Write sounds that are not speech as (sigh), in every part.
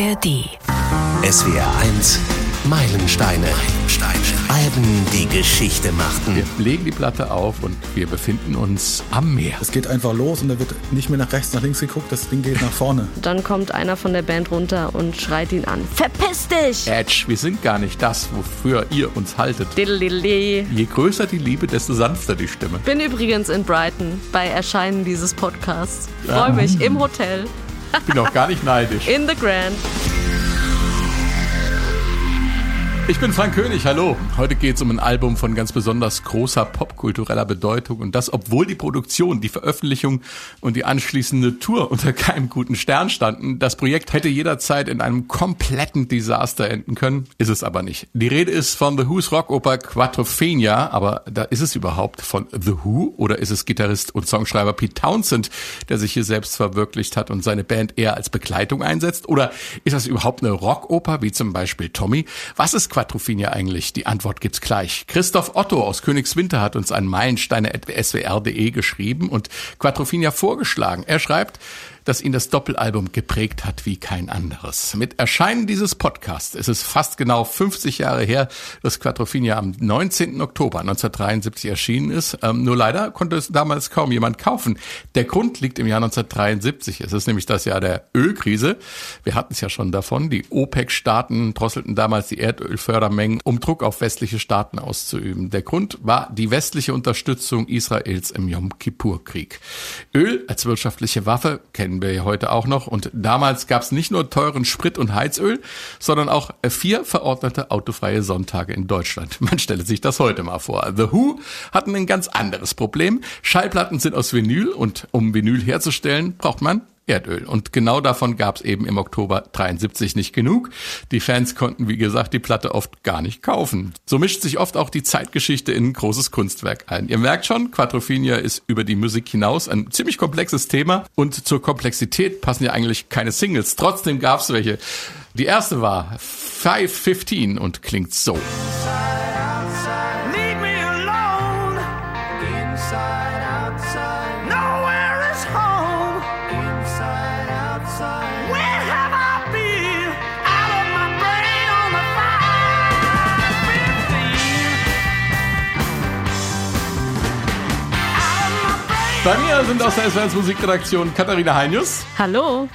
ARD. SWR 1 Meilensteine. Meilensteine. Alben, die Geschichte machten. Wir legen die Platte auf und wir befinden uns am Meer. Es geht einfach los und da wird nicht mehr nach rechts, nach links geguckt, das Ding geht nach vorne. (laughs) Dann kommt einer von der Band runter und schreit ihn an. Verpiss dich! Edge, wir sind gar nicht das, wofür ihr uns haltet. Diddle-diddle. Je größer die Liebe, desto sanfter die Stimme. Bin übrigens in Brighton bei Erscheinen dieses Podcasts. Freue mich im Hotel. Ich bin auch gar nicht neidisch. In the Grand. Ich bin Frank König, hallo. Heute geht es um ein Album von ganz besonders großer popkultureller Bedeutung und das, obwohl die Produktion, die Veröffentlichung und die anschließende Tour unter keinem guten Stern standen. Das Projekt hätte jederzeit in einem kompletten Desaster enden können, ist es aber nicht. Die Rede ist von The Who's Rockoper Quattrophenia, aber da ist es überhaupt von The Who oder ist es Gitarrist und Songschreiber Pete Townsend, der sich hier selbst verwirklicht hat und seine Band eher als Begleitung einsetzt? Oder ist das überhaupt eine Rockoper, wie zum Beispiel Tommy? Was ist Quattrophenia eigentlich? Die Antwort gibt's gleich. Christoph Otto aus Königswinter hat uns an meilensteine.swr.de geschrieben und Quattrophenia vorgeschlagen. Er schreibt, dass ihn das Doppelalbum geprägt hat wie kein anderes. Mit Erscheinen dieses Podcasts ist es fast genau 50 Jahre her, dass Quattrophenia am 19. Oktober 1973 erschienen ist. Ähm, nur leider konnte es damals kaum jemand kaufen. Der Grund liegt im Jahr 1973. Es ist nämlich das Jahr der Ölkrise. Wir hatten es ja schon davon. Die OPEC-Staaten drosselten damals die Erdölfördermengen, um Druck auf westliche Staaten auszuüben. Der Grund war die westliche Unterstützung Israels im Yom Kippur-Krieg. Öl als wirtschaftliche Waffe kennen wir ja heute auch noch. Und damals gab es nicht nur teuren Sprit und Heizöl, sondern auch vier verordnete autofreie Sonntage in Deutschland. Man stelle sich das heute mal vor. The Who hatten ein ganz anderes Problem. Schallplatten sind aus Vinyl und um Vinyl herzustellen, braucht man Erdöl. Und genau davon gab es eben im Oktober 73 nicht genug. Die Fans konnten, wie gesagt, die Platte oft gar nicht kaufen. So mischt sich oft auch die Zeitgeschichte in ein großes Kunstwerk ein. Ihr merkt schon, Quattrophenia ist über die Musik hinaus ein ziemlich komplexes Thema und zur Komplexität passen ja eigentlich keine Singles. Trotzdem gab es welche. Die erste war 515 und klingt so. Bei mir sind aus der SWR Musikredaktion Katharina Heinius Hallo.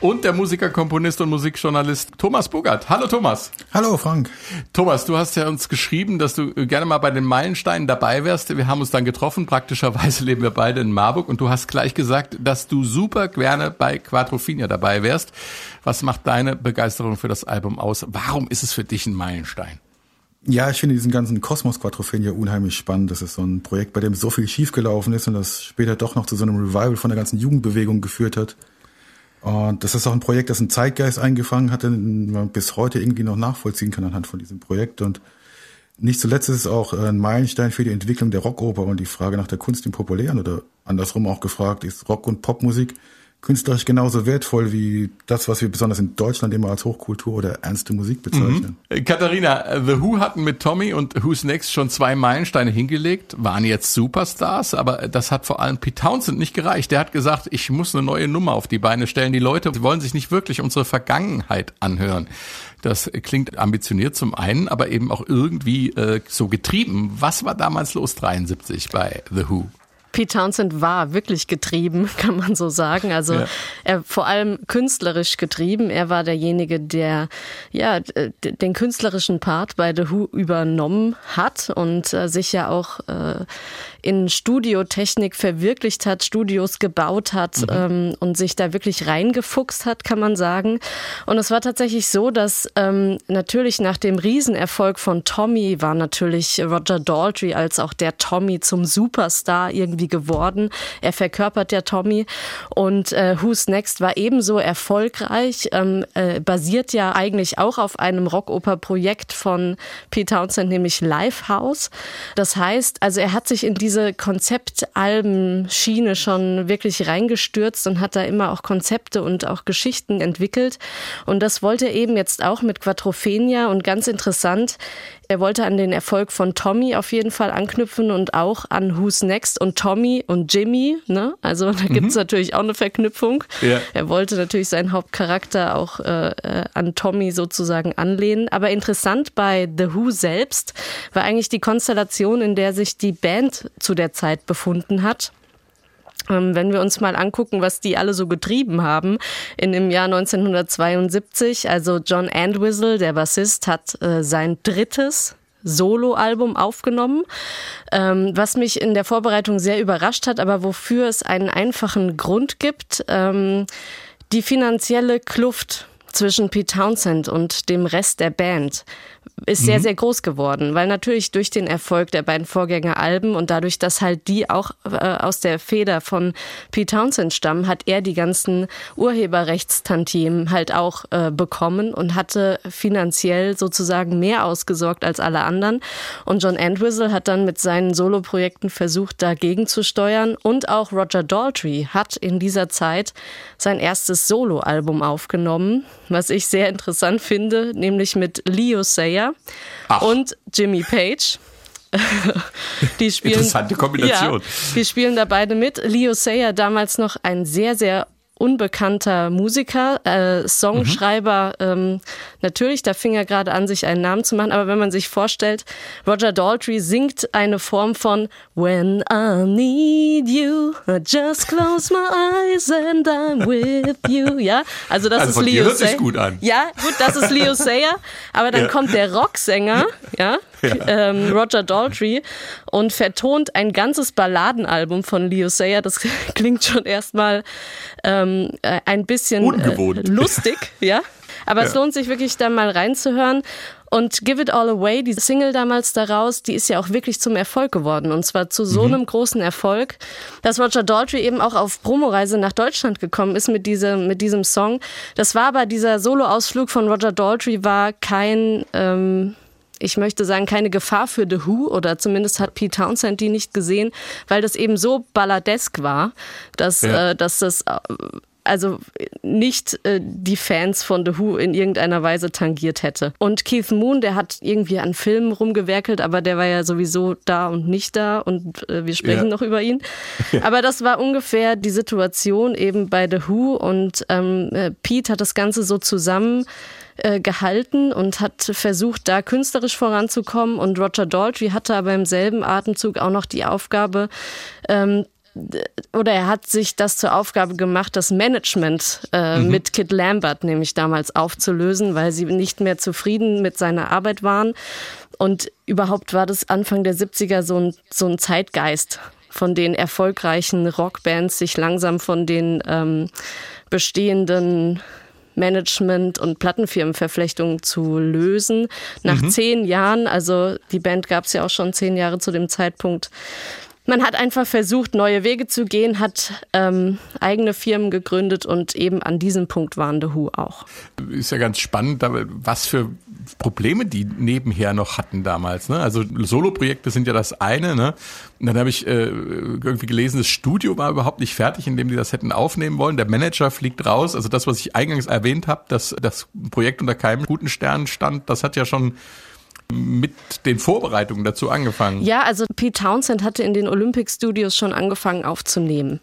und der Musiker, Komponist und Musikjournalist Thomas Bugert. Hallo Thomas. Hallo Frank. Thomas, du hast ja uns geschrieben, dass du gerne mal bei den Meilensteinen dabei wärst. Wir haben uns dann getroffen. Praktischerweise (laughs) leben wir beide in Marburg und du hast gleich gesagt, dass du super gerne bei Quadrophenia dabei wärst. Was macht deine Begeisterung für das Album aus? Warum ist es für dich ein Meilenstein? Ja, ich finde diesen ganzen Kosmos Quadrophenia unheimlich spannend. Das ist so ein Projekt, bei dem so viel schiefgelaufen ist und das später doch noch zu so einem Revival von der ganzen Jugendbewegung geführt hat. Und das ist auch ein Projekt, das einen Zeitgeist eingefangen hatte, den man bis heute irgendwie noch nachvollziehen kann anhand von diesem Projekt. Und nicht zuletzt ist es auch ein Meilenstein für die Entwicklung der Rockoper und die Frage nach der Kunst im Populären oder andersrum auch gefragt, ist Rock- und Popmusik künstlerisch genauso wertvoll wie das, was wir besonders in Deutschland immer als Hochkultur oder ernste Musik bezeichnen. Äh, Katharina, äh, The Who hatten mit Tommy und Who's Next schon zwei Meilensteine hingelegt, waren jetzt Superstars, aber das hat vor allem Pete Townsend nicht gereicht. Der hat gesagt, ich muss eine neue Nummer auf die Beine stellen. Die Leute wollen sich nicht wirklich unsere Vergangenheit anhören. Das klingt ambitioniert zum einen, aber eben auch irgendwie äh, so getrieben. Was war damals los 73 bei The Who? Pete Townsend war wirklich getrieben, (laughs) kann man so sagen. Also Ja. er vor allem künstlerisch getrieben. Er war derjenige, der ja den künstlerischen Part bei The Who übernommen hat und äh, sich ja auch äh, in Studiotechnik verwirklicht hat, Studios gebaut hat ähm, und sich da wirklich reingefuchst hat, kann man sagen. Und es war tatsächlich so, dass ähm, natürlich nach dem Riesenerfolg von Tommy war natürlich Roger Daltrey als auch der Tommy zum Superstar irgendwie geworden. Er verkörpert der Tommy und äh, Who's Next war ebenso erfolgreich, ähm, äh, basiert ja eigentlich auch auf einem Rockoper-Projekt von Pete Townsend, nämlich Lifehouse. Das heißt, also er hat sich in diese Konzeptalben-Schiene schon wirklich reingestürzt und hat da immer auch Konzepte und auch Geschichten entwickelt. Und das wollte er eben jetzt auch mit Quattrophenia und ganz interessant, Er wollte an den Erfolg von Tommy auf jeden Fall anknüpfen und auch an Who's Next und Tommy und Jimmy. Ne? Also da gibt es natürlich auch eine Verknüpfung. Ja. Er wollte natürlich seinen Hauptcharakter auch äh, äh, an Tommy sozusagen anlehnen. Aber interessant bei The Who selbst war eigentlich die Konstellation, in der sich die Band zu der Zeit befunden hat. Ähm, Wenn wir uns mal angucken, was die alle so getrieben haben in dem Jahr 1972, also John Entwistle, der Bassist, hat äh, sein drittes Soloalbum aufgenommen, ähm, was mich in der Vorbereitung sehr überrascht hat, aber wofür es einen einfachen Grund gibt. Ähm, die finanzielle Kluft zwischen Pete Townsend und dem Rest der Band ist sehr, sehr groß geworden, weil natürlich durch den Erfolg der beiden Vorgängeralben und dadurch, dass halt die auch äh, aus der Feder von Pete Townsend stammen, hat er die ganzen Urheberrechtstantiemen halt auch äh, bekommen und hatte finanziell sozusagen mehr ausgesorgt als alle anderen. Und John Entwistle hat dann mit seinen Soloprojekten versucht, dagegen zu steuern. Und auch Roger Daltrey hat in dieser Zeit sein erstes Soloalbum aufgenommen, was ich sehr interessant finde, nämlich mit Leo Sayer Ach. und Jimmy Page. (laughs) die spielen, Interessante Kombination. Ja, die spielen da beide mit. Leo Sayer damals noch ein sehr, sehr unbekannter Musiker, äh, Songschreiber. Ähm, natürlich, da fing er gerade an, sich einen Namen zu machen. Aber wenn man sich vorstellt, Roger Daltrey singt eine Form von When I need you, I just close my eyes and I'm with you. Ja, also das Also ist von Leo Sayer. gut an. Ja, gut, das ist Leo Sayer. Aber dann Ja. kommt der Rocksänger, ja, ähm, Roger Daltrey und vertont ein ganzes Balladenalbum von Leo Sayer. Das (laughs) klingt schon erstmal ähm, äh, ein bisschen Ungewohnt. Äh, lustig, ja. Aber es Ja. lohnt sich wirklich da mal reinzuhören. Und Give It All Away, die Single damals daraus, die ist ja auch wirklich zum Erfolg geworden. Und zwar zu so einem großen Erfolg, dass Roger Daltrey eben auch auf Promoreise nach Deutschland gekommen ist mit, diesem mit diesem Song. Das war aber dieser Soloausflug von Roger Daltrey war kein, ähm, ich möchte sagen, keine Gefahr für The Who oder zumindest hat Pete Townsend die nicht gesehen, weil das eben so balladesk war, dass, Ja. äh, dass das äh, also nicht äh, die Fans von The Who in irgendeiner Weise tangiert hätte. Und Keith Moon, der hat irgendwie an Filmen rumgewerkelt, aber der war ja sowieso da und nicht da und äh, wir sprechen Ja. noch über ihn. (laughs) Aber das war ungefähr die Situation eben bei The Who und ähm, äh, Pete hat das Ganze so zusammen äh, gehalten und hat versucht, da künstlerisch voranzukommen. Und Roger Daltrey hatte aber im selben Atemzug auch noch die Aufgabe, ähm, oder er hat sich das zur Aufgabe gemacht, das Management äh, mit Kid Lambert nämlich damals aufzulösen, weil sie nicht mehr zufrieden mit seiner Arbeit waren. Und überhaupt war das Anfang der 70er so ein, so ein Zeitgeist von den erfolgreichen Rockbands sich langsam von den ähm, bestehenden Management- und Plattenfirmenverflechtungen zu lösen. Nach zehn Jahren, also die Band gab es ja auch schon zehn Jahre zu dem Zeitpunkt, man hat einfach versucht, neue Wege zu gehen, hat ähm, eigene Firmen gegründet und eben an diesem Punkt waren The Who auch. ist ja ganz spannend, was für Probleme die nebenher noch hatten damals. Ne? Also Soloprojekte sind ja das eine. Ne? Und dann habe ich äh, irgendwie gelesen, das Studio war überhaupt nicht fertig, in dem die das hätten aufnehmen wollen. Der Manager fliegt raus. Also das, was ich eingangs erwähnt habe, dass das Projekt unter keinem guten Stern stand, das hat ja schon mit den Vorbereitungen dazu angefangen. Ja, also Pete Townsend hatte in den Olympic Studios schon angefangen aufzunehmen.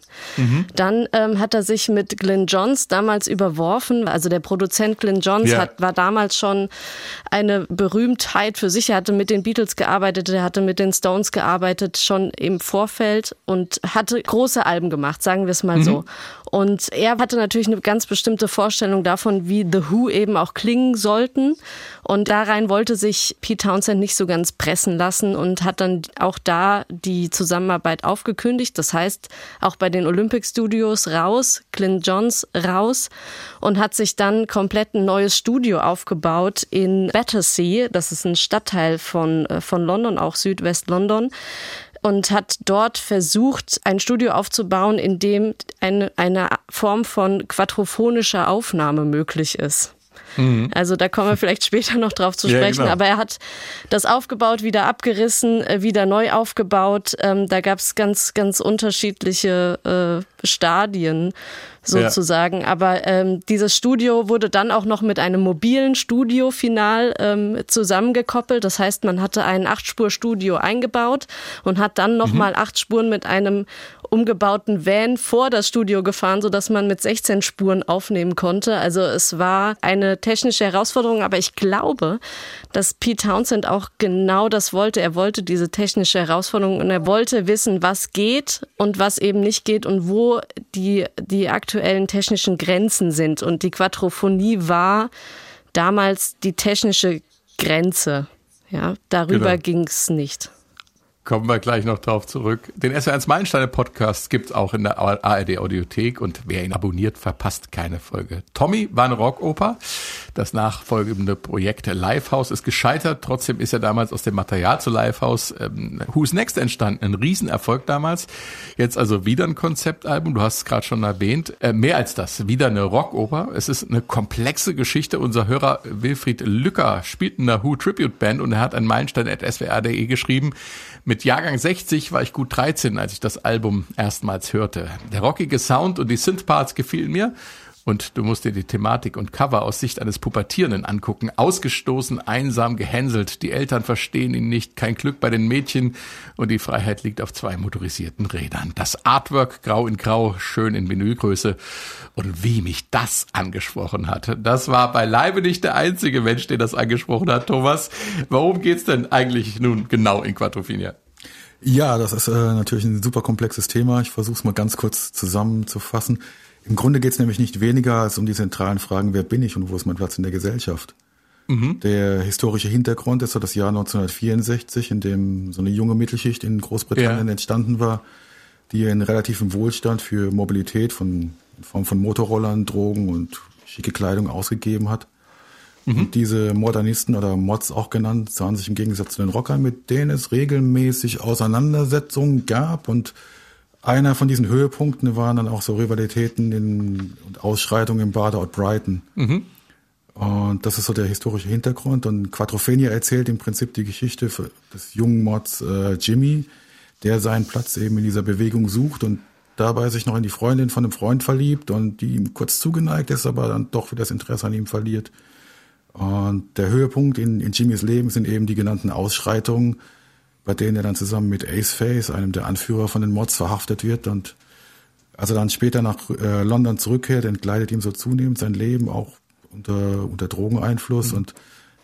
Dann ähm, hat er sich mit Glenn Johns damals überworfen. Also der Produzent Glenn Johns Ja. hat, war damals schon eine Berühmtheit für sich. Er hatte mit den Beatles gearbeitet, er hatte mit den Stones gearbeitet, schon im Vorfeld und hatte große Alben gemacht, sagen wir es mal so. Und er hatte natürlich eine ganz bestimmte Vorstellung davon, wie The Who eben auch klingen sollten. Und da rein wollte sich Pete Townsend nicht so ganz pressen lassen und hat dann auch da die Zusammenarbeit aufgekündigt. Das heißt, auch bei den Olympic Studios raus, Clint Johns raus und hat sich dann komplett ein neues Studio aufgebaut in Battersea. Das ist ein Stadtteil von, äh, von London, auch Südwest-London und hat dort versucht, ein Studio aufzubauen, in dem eine, eine Form von quadrophonischer Aufnahme möglich ist. Also da kommen wir vielleicht später noch drauf zu Ja, sprechen. genau. Aber er hat das aufgebaut, wieder abgerissen, äh, wieder neu aufgebaut. Ähm, da gab es ganz, ganz unterschiedliche äh, Stadien sozusagen. Aber ähm, dieses Studio wurde dann auch noch mit einem mobilen Studio final ähm, zusammengekoppelt. Das heißt, man hatte ein Achtspur-Studio eingebaut und hat dann nochmal acht Spuren mit einem umgebauten Van vor das Studio gefahren, sodass man mit 16 Spuren aufnehmen konnte. Also es war eine technische Herausforderung, aber ich glaube, dass Pete Townsend auch genau das wollte. Er wollte diese technische Herausforderung und er wollte wissen, was geht und was eben nicht geht und wo die, die aktuellen technischen Grenzen sind. Und die Quadrophonie war damals die technische Grenze. Ja, darüber Genau. ging's nicht. Kommen wir gleich noch drauf zurück. Den SR1 Meilensteine Podcast gibt's auch in der ARD Audiothek und wer ihn abonniert, verpasst keine Folge. Tommy war eine Rockoper. Das nachfolgende Projekt Lifehouse ist gescheitert. Trotzdem ist ja damals aus dem Material zu Lifehouse ähm, Who's Next entstanden. Ein Riesenerfolg damals. Jetzt also wieder ein Konzeptalbum. Du hast es gerade schon erwähnt. Äh, mehr als das. Wieder eine Rockoper. Es ist eine komplexe Geschichte. Unser Hörer Wilfried Lücker spielt in der Who Tribute Band und er hat einen Meilenstein at swr.de geschrieben. Mit Jahrgang 60 war ich gut 13, als ich das Album erstmals hörte. Der rockige Sound und die Synthparts gefielen mir. Und du musst dir die Thematik und Cover aus Sicht eines Pubertierenden angucken. Ausgestoßen, einsam, gehänselt. Die Eltern verstehen ihn nicht. Kein Glück bei den Mädchen. Und die Freiheit liegt auf zwei motorisierten Rädern. Das Artwork grau in grau, schön in Vinylgröße. Und wie mich das angesprochen hat. Das war beileibe nicht der einzige Mensch, der das angesprochen hat, Thomas. Warum geht's denn eigentlich nun genau in Quadrophenia? Ja, das ist äh, natürlich ein super komplexes Thema. Ich versuche es mal ganz kurz zusammenzufassen. Im Grunde geht es nämlich nicht weniger als um die zentralen Fragen, wer bin ich und wo ist mein Platz in der Gesellschaft. Der historische Hintergrund ist so das Jahr 1964, in dem so eine junge Mittelschicht in Großbritannien Ja. entstanden war, die in relativem Wohlstand für Mobilität von, in Form von Motorrollern, Drogen und schicke Kleidung ausgegeben hat. Und diese Modernisten oder Mods auch genannt, sahen sich im Gegensatz zu den Rockern, mit denen es regelmäßig Auseinandersetzungen gab. Und einer von diesen Höhepunkten waren dann auch so Rivalitäten in, und Ausschreitungen im Badeort Brighton. Und das ist so der historische Hintergrund. Und Quadrophenia erzählt im Prinzip die Geschichte des jungen Mods äh, Jimmy, der seinen Platz eben in dieser Bewegung sucht und dabei sich noch in die Freundin von einem Freund verliebt und die ihm kurz zugeneigt ist, aber dann doch wieder das Interesse an ihm verliert. Und der Höhepunkt in, in Jimmys Leben sind eben die genannten Ausschreitungen, bei denen er dann zusammen mit Ace Face, einem der Anführer von den Mods, verhaftet wird. Und als er dann später nach äh, London zurückkehrt, entgleitet ihm so zunehmend sein Leben, auch unter, unter Drogeneinfluss. Und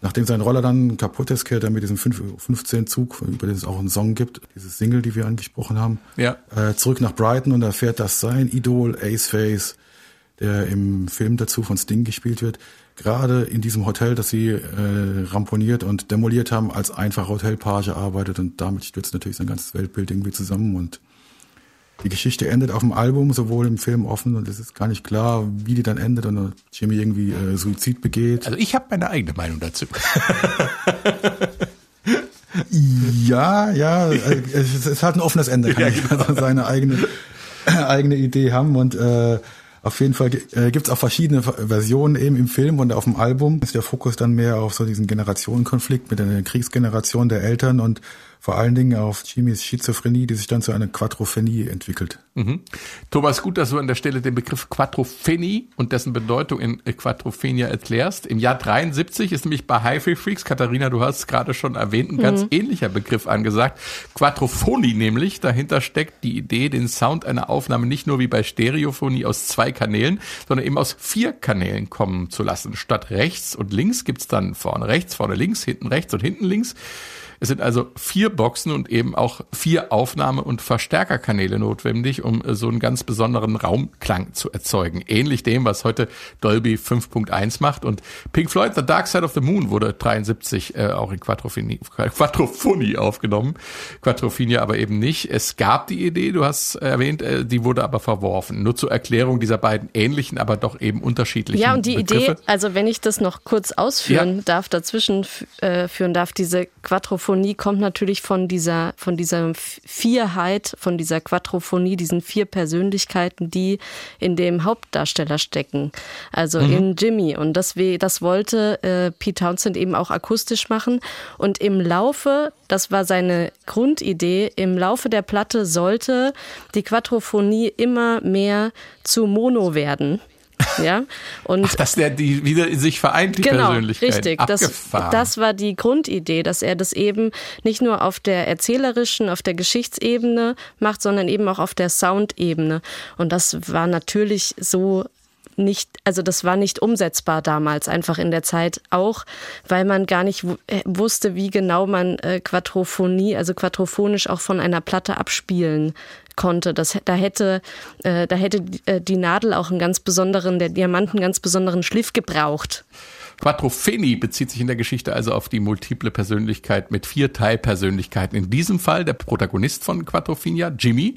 nachdem sein Roller dann kaputt ist, kehrt er mit diesem 15-Zug, über den es auch einen Song gibt, dieses Single, die wir angesprochen haben, Ja. äh, zurück nach Brighton und erfährt, dass sein Idol Ace Face, der im Film dazu von Sting gespielt wird, gerade in diesem Hotel, das sie äh, ramponiert und demoliert haben, als einfacher Hotelpage arbeitet und damit stürzt natürlich sein ganzes Weltbild irgendwie zusammen und die Geschichte endet auf dem Album, sowohl im Film offen und es ist gar nicht klar, wie die dann endet und Jimmy irgendwie äh, Suizid begeht. Also ich habe meine eigene Meinung dazu. (laughs) Ja, ja, äh, es ist halt ein offenes Ende, kann Ja, ich genau. also seine eigene, eigene Idee haben und äh, auf jeden Fall äh, gibt es auch verschiedene Versionen eben im Film und auf dem Album ist der Fokus dann mehr auf so diesen Generationenkonflikt mit der Kriegsgeneration der Eltern und vor allen Dingen auf Jimmys Schizophrenie, die sich dann zu einer Quadrophenie entwickelt. Mhm. Thomas, gut, dass du an der Stelle den Begriff Quadrophenie und dessen Bedeutung in Quadrophenia erklärst. Im Jahr 73 ist nämlich bei Hi-Fi Freaks, Katharina, du hast es gerade schon erwähnt, ein ganz ähnlicher Begriff angesagt. Quadrophonie nämlich, dahinter steckt die Idee, den Sound einer Aufnahme nicht nur wie bei Stereophonie aus zwei Kanälen, sondern eben aus vier Kanälen kommen zu lassen. Statt rechts und links gibt's dann vorne rechts, vorne links, hinten rechts und hinten links. Es sind also vier Boxen und eben auch vier Aufnahme- und Verstärkerkanäle notwendig, um äh, so einen ganz besonderen Raumklang zu erzeugen. Ähnlich dem, was heute Dolby 5.1 macht. Und Pink Floyd, The Dark Side of the Moon, wurde 73 äh, auch in Quadrophonie, Quadrophonie aufgenommen. Quadrophonia aber eben nicht. Es gab die Idee, du hast erwähnt, äh, die wurde aber verworfen. Nur zur Erklärung dieser beiden ähnlichen, aber doch eben unterschiedlichen Ja, und die Begriffe. Idee, also wenn ich das noch kurz ausführen Ja. darf, dazwischen äh, führen darf, diese Quadrophonie Quadrophonie kommt natürlich von dieser, von dieser Vierheit, von dieser Quadrophonie, diesen vier Persönlichkeiten, die in dem Hauptdarsteller stecken. Also mhm. in Jimmy. Und das, das wollte äh, Pete Townsend eben auch akustisch machen. Und im Laufe, das war seine Grundidee, im Laufe der Platte sollte die Quadrophonie immer mehr zu Mono werden. Ja, und Ach, dass der die wieder in sich vereint, die genau, Persönlichkeit. Richtig, das, das war die Grundidee, dass er das eben nicht nur auf der erzählerischen, auf der Geschichtsebene macht, sondern eben auch auf der Soundebene. Und das war natürlich so nicht, also das war nicht umsetzbar damals, einfach in der Zeit auch, weil man gar nicht äh, wusste, wie genau man äh, Quadrophonie, also quadrophonisch auch von einer Platte abspielen konnte. Das, da hätte, äh, da hätte äh, die Nadel auch einen ganz besonderen, der Diamant einen ganz besonderen Schliff gebraucht. Quattrofeni bezieht sich in der Geschichte also auf die multiple Persönlichkeit mit vier Teilpersönlichkeiten. In diesem Fall der Protagonist von Quattrofenia, Jimmy.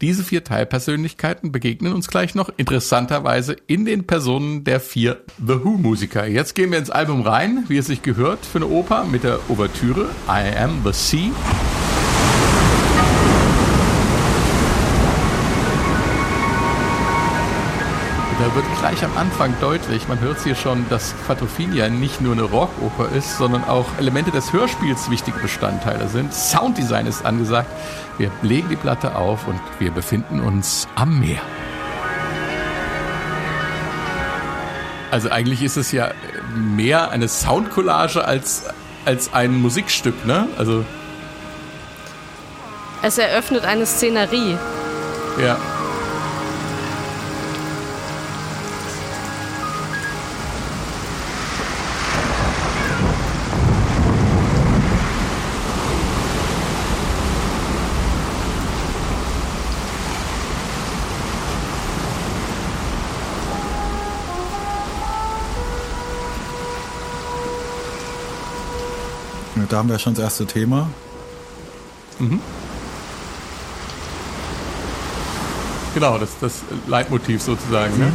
Diese vier Teilpersönlichkeiten begegnen uns gleich noch interessanterweise in den Personen der vier The Who-Musiker. Jetzt gehen wir ins Album rein, wie es sich gehört für eine Oper mit der Ouvertüre I Am the Sea. Wird gleich am Anfang deutlich, man hört es hier schon, dass Quadrophenia nicht nur eine Rockoper ist, sondern auch Elemente des Hörspiels wichtige Bestandteile sind. Sounddesign ist angesagt. Wir legen die Platte auf und wir befinden uns am Meer. Also eigentlich ist es ja mehr eine Soundcollage als, als ein Musikstück, ne? Also. Es eröffnet eine Szenerie. Ja. Da haben wir schon das erste Thema. Mhm. Genau, das, das Leitmotiv sozusagen. Mhm. Ne?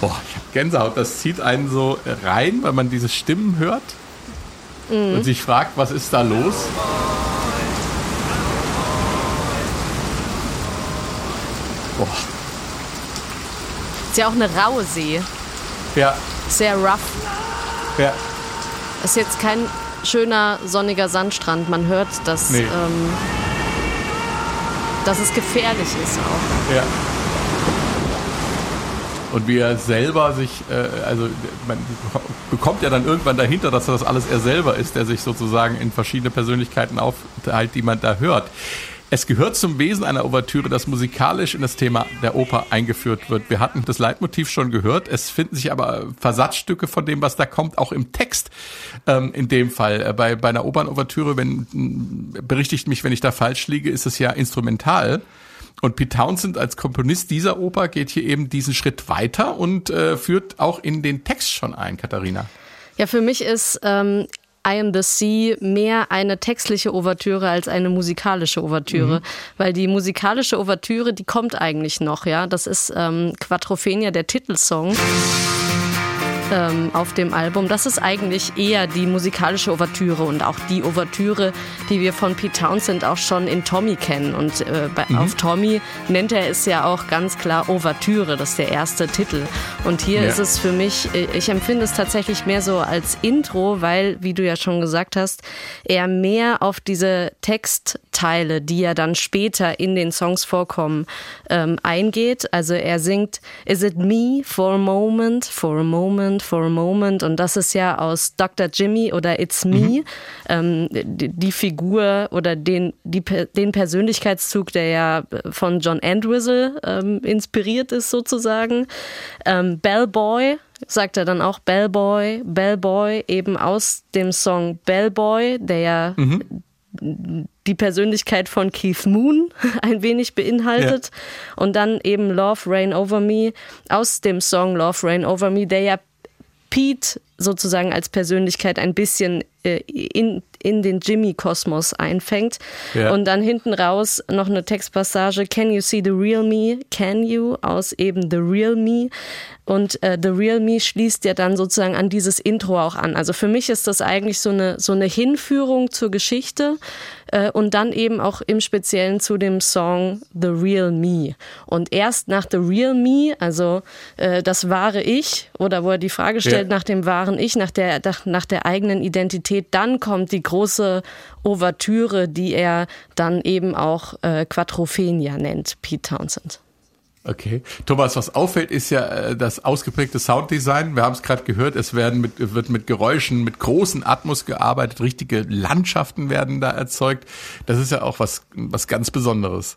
Boah, ich habe Gänsehaut. Das zieht einen so rein, weil man diese Stimmen hört mhm. und sich fragt, was ist da los? Boah. Ist ja auch eine raue See. Ja. Sehr rough. Ja. Ist jetzt kein schöner sonniger Sandstrand. Man hört, dass, nee. ähm, dass es gefährlich ist auch. Ja. Und wie er selber sich, äh, also man bekommt ja dann irgendwann dahinter, dass das alles er selber ist, der sich sozusagen in verschiedene Persönlichkeiten aufteilt, die man da hört. Es gehört zum Wesen einer Ouvertüre, dass musikalisch in das Thema der Oper eingeführt wird. Wir hatten das Leitmotiv schon gehört. Es finden sich aber Versatzstücke von dem, was da kommt, auch im Text. Ähm, in dem Fall äh, bei, bei einer Opernouvertüre, wenn berichtigt mich, wenn ich da falsch liege, ist es ja instrumental. Und Pete Townsend als Komponist dieser Oper geht hier eben diesen Schritt weiter und äh, führt auch in den Text schon ein, Katharina. Ja, für mich ist ähm, I Am the Sea mehr eine textliche Ouvertüre als eine musikalische Ouvertüre, mhm. weil die musikalische Ouvertüre, die kommt eigentlich noch, ja. Das ist ähm, Quattrophenia, der Titelsong ähm, auf dem Album. Das ist eigentlich eher die musikalische Ouvertüre und auch die Ouvertüre, die wir von Pete Townsend auch schon in Tommy kennen. Und äh, bei, mhm. auf Tommy nennt er es ja auch ganz klar Ouvertüre, das ist der erste Titel. Und hier ja. ist es für mich, äh, ich empfinde es tatsächlich mehr so als Intro, weil, wie du ja schon gesagt hast, er mehr auf diese Textteile, die ja dann später in den Songs vorkommen, ähm, eingeht. Also er singt Is it me for a moment, for a moment? For a Moment. Und das ist ja aus Dr. Jimmy oder It's Me, mhm. ähm, die, die, Figur oder den, die, den Persönlichkeitszug, der ja von John Entwistle ähm, inspiriert ist sozusagen. Ähm, Bellboy, sagt er dann auch Bellboy, Bellboy, eben aus dem Song Bellboy, der ja mhm. Die Persönlichkeit von Keith Moon (laughs) ein wenig beinhaltet. Ja. Und dann eben Love Rain Over Me aus dem Song Love Rain Over Me, der ja Pete sozusagen als Persönlichkeit ein bisschen äh, in, in den Jimmy-Kosmos einfängt. Ja. Und dann hinten raus noch eine Textpassage, Can you see the real me? Can you? Aus eben The Real Me. Und äh, The Real Me schließt ja dann sozusagen an dieses Intro auch an. Also für mich ist das eigentlich so eine, so eine Hinführung zur Geschichte äh, und dann eben auch im Speziellen zu dem Song The Real Me. Und erst nach The Real Me, also äh, das wahre Ich, oder wo er die Frage stellt Ja. nach dem wahren Ich, nach der, nach, nach der eigenen Identität, dann kommt die große Ouvertüre, die er dann eben auch äh, Quattrophenia nennt, Pete Townsend. Okay. Thomas, was auffällt, ist ja äh, das ausgeprägte Sounddesign. Wir haben es gerade gehört, es werden mit, wird mit Geräuschen, mit großen Atmos gearbeitet, richtige Landschaften werden da erzeugt. Das ist ja auch was, was ganz Besonderes.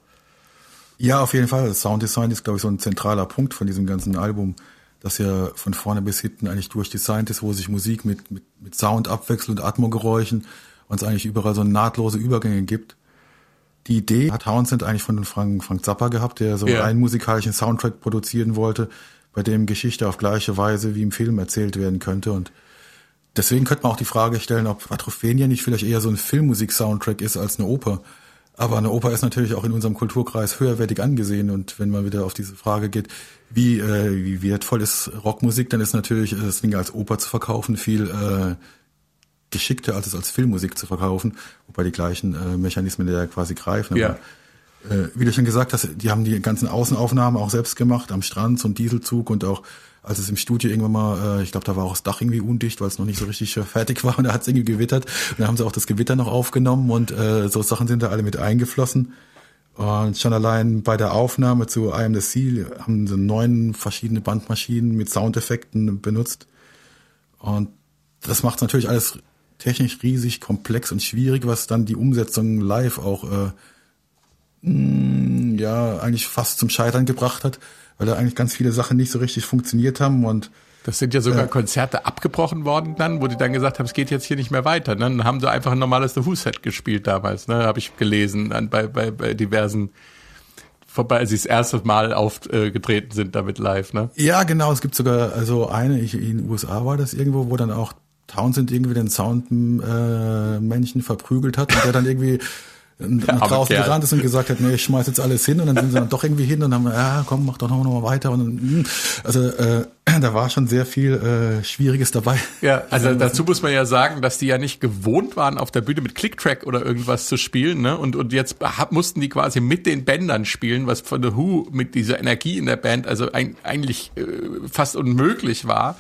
Ja, auf jeden Fall. Das Sounddesign ist, glaube ich, so ein zentraler Punkt von diesem ganzen Album, das ja von vorne bis hinten eigentlich durchdesignt ist, wo sich Musik mit, mit, mit Sound abwechselt und Atmogeräuschen und es eigentlich überall so nahtlose Übergänge gibt. Die Idee hat Townsend eigentlich von Frank, Frank Zappa gehabt, der so Ja. einen musikalischen Soundtrack produzieren wollte, bei dem Geschichte auf gleiche Weise wie im Film erzählt werden könnte. Und deswegen könnte man auch die Frage stellen, ob Atrophenia nicht vielleicht eher so ein Filmmusik-Soundtrack ist als eine Oper. Aber eine Oper ist natürlich auch in unserem Kulturkreis höherwertig angesehen. Und wenn man wieder auf diese Frage geht, wie, äh, wie wertvoll ist Rockmusik, dann ist natürlich äh, das Ding als Oper zu verkaufen viel äh, geschickter, als es als Filmmusik zu verkaufen, wobei die gleichen äh, Mechanismen ja quasi greifen. Ja. äh, wie du schon gesagt hast, die haben die ganzen Außenaufnahmen auch selbst gemacht, am Strand, so ein Dieselzug und auch als es im Studio irgendwann mal, äh, ich glaube, da war auch das Dach irgendwie undicht, weil es noch nicht so richtig äh, fertig war und da hat es irgendwie gewittert. Und dann haben sie auch das Gewitter noch aufgenommen und äh, so Sachen sind da alle mit eingeflossen. Und schon allein bei der Aufnahme zu I Am the Sea haben sie neun verschiedene Bandmaschinen mit Soundeffekten benutzt. Und das macht natürlich alles technisch riesig komplex und schwierig, was dann die Umsetzung live auch äh, mh, ja eigentlich fast zum Scheitern gebracht hat, weil da eigentlich ganz viele Sachen nicht so richtig funktioniert haben und Das sind ja sogar Ja. Konzerte abgebrochen worden dann, wo die dann gesagt haben, es geht jetzt hier nicht mehr weiter. Ne? Dann haben sie einfach ein normales The Who-Set gespielt damals, ne? habe ich gelesen, an, bei, bei, bei diversen, vorbei, als sie das erste Mal aufgetreten sind damit live. Ne? Ja, genau. Es gibt sogar also eine, ich, in den USA war das irgendwo, wo dann auch Townsend irgendwie den Soundmännchen äh, Männchen verprügelt hat und der dann irgendwie draußen gerannt ist und gesagt hat, nee, ich schmeiß jetzt alles hin und dann sind sie dann doch irgendwie hin und haben, ja, komm, mach doch noch mal weiter und dann, mm. also äh, (clears throat) da war schon sehr viel äh, Schwieriges dabei. Ja, (laughs) also dazu muss man ja sagen, dass die ja nicht gewohnt waren, auf der Bühne mit Clicktrack oder irgendwas zu spielen, ne? Und, und jetzt hab, mussten die quasi mit den Bändern spielen, was von The Who mit dieser Energie in der Band also ein, eigentlich äh, fast unmöglich war.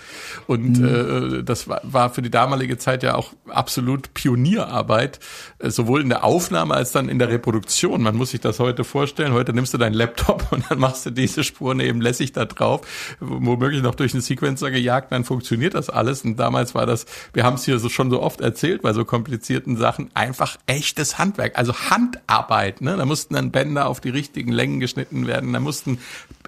Und äh, das war, war für die damalige Zeit ja auch absolut Pionierarbeit, äh, sowohl in der Aufnahme als dann in der Reproduktion. Man muss sich das heute vorstellen. Heute nimmst du deinen Laptop (laughs) und dann machst du diese Spuren eben lässig da drauf, womöglich noch durch einen Sequencer gejagt, dann funktioniert das alles. Und damals war das, wir haben es hier so schon so oft erzählt, bei so komplizierten Sachen, einfach echtes Handwerk, also Handarbeit. Ne? Da mussten dann Bänder auf die richtigen Längen geschnitten werden, da mussten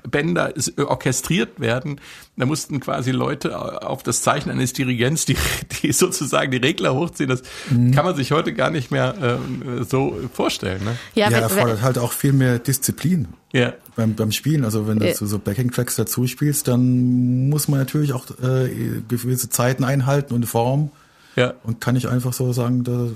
Bänder orchestriert werden, da mussten quasi Leute auf das Zeichen eines Dirigents, die, (laughs) die sozusagen die Regler hochziehen. Das kann man sich heute gar nicht mehr ähm, so vorstellen. Ne? Ja, Ja, erfordert halt auch viel mehr Disziplin Ja. beim, beim Spielen. Also wenn du Ja. so, so Backing-Tracks dazu spielst, dann muss man natürlich auch äh, gewisse Zeiten einhalten und Form Ja. und kann ich einfach so sagen, da,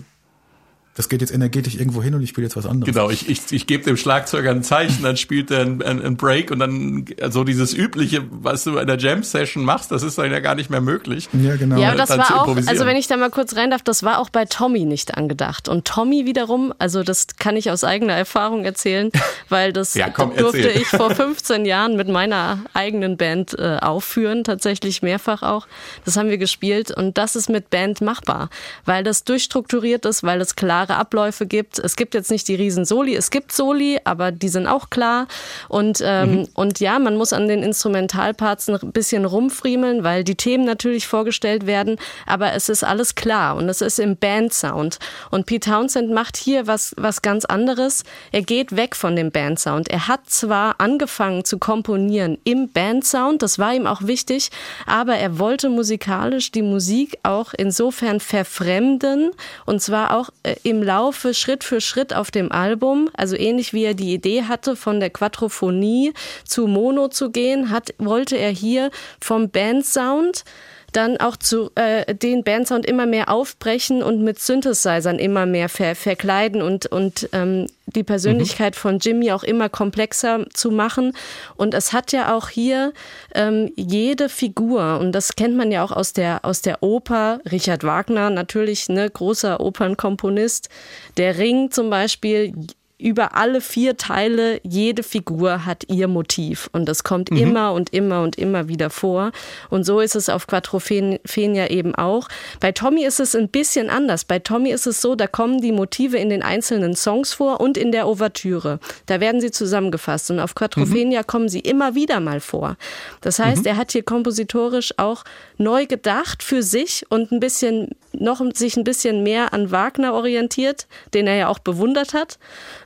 das geht jetzt energetisch irgendwo hin und ich spiele jetzt was anderes. Genau, ich, ich, ich gebe dem Schlagzeuger ein Zeichen, dann spielt er einen ein Break und dann so dieses übliche, was du in der Jam-Session machst, das ist dann ja gar nicht mehr möglich. Ja, genau. Ja, aber das dann zu war auch, also wenn ich da mal kurz rein darf, das war auch bei Tommy nicht angedacht. Und Tommy wiederum, also das kann ich aus eigener Erfahrung erzählen, (laughs) weil das Ja, komm, durfte erzähl. ich vor 15 Jahren mit meiner eigenen Band äh, aufführen, tatsächlich mehrfach auch. Das haben wir gespielt und das ist mit Band machbar, weil das durchstrukturiert ist, weil es klare Abläufe gibt. Es gibt jetzt nicht die riesen Soli, es gibt Soli, aber die sind auch klar. Und, ähm, und ja, man muss an den Instrumentalparts ein bisschen rumfriemeln, weil die Themen natürlich vorgestellt werden, aber es ist alles klar und es ist im Bandsound. Und Pete Townsend macht hier was, was ganz anderes. Er geht weg von dem Bandsound. Er hat zwar angefangen zu komponieren im Bandsound, das war ihm auch wichtig, aber er wollte musikalisch die Musik auch insofern verfremden und zwar auch äh, im Laufe Schritt für Schritt auf dem Album, also ähnlich wie er die Idee hatte, von der Quadrophonie zu Mono zu gehen, hat, wollte er hier vom Bandsound dann auch zu äh, den Bandsound immer mehr aufbrechen und mit Synthesizern immer mehr ver verkleiden und, und ähm, die Persönlichkeit mhm. von Jimmy auch immer komplexer zu machen. Und es hat ja auch hier ähm, jede Figur, und das kennt man ja auch aus der, aus der Oper, Richard Wagner natürlich, ne, großer Opernkomponist, der Ring zum Beispiel, über alle vier Teile, jede Figur hat ihr Motiv. Und das kommt mhm. immer und immer und immer wieder vor. Und so ist es auf Quattrophenia eben auch. Bei Tommy ist es ein bisschen anders. Bei Tommy ist es so, da kommen die Motive in den einzelnen Songs vor und in der Ouvertüre. Da werden sie zusammengefasst. Und auf Quattrophenia mhm. kommen sie immer wieder mal vor. Das heißt, mhm. er hat hier kompositorisch auch neu gedacht für sich und ein bisschen noch sich ein bisschen mehr an Wagner orientiert, den er ja auch bewundert hat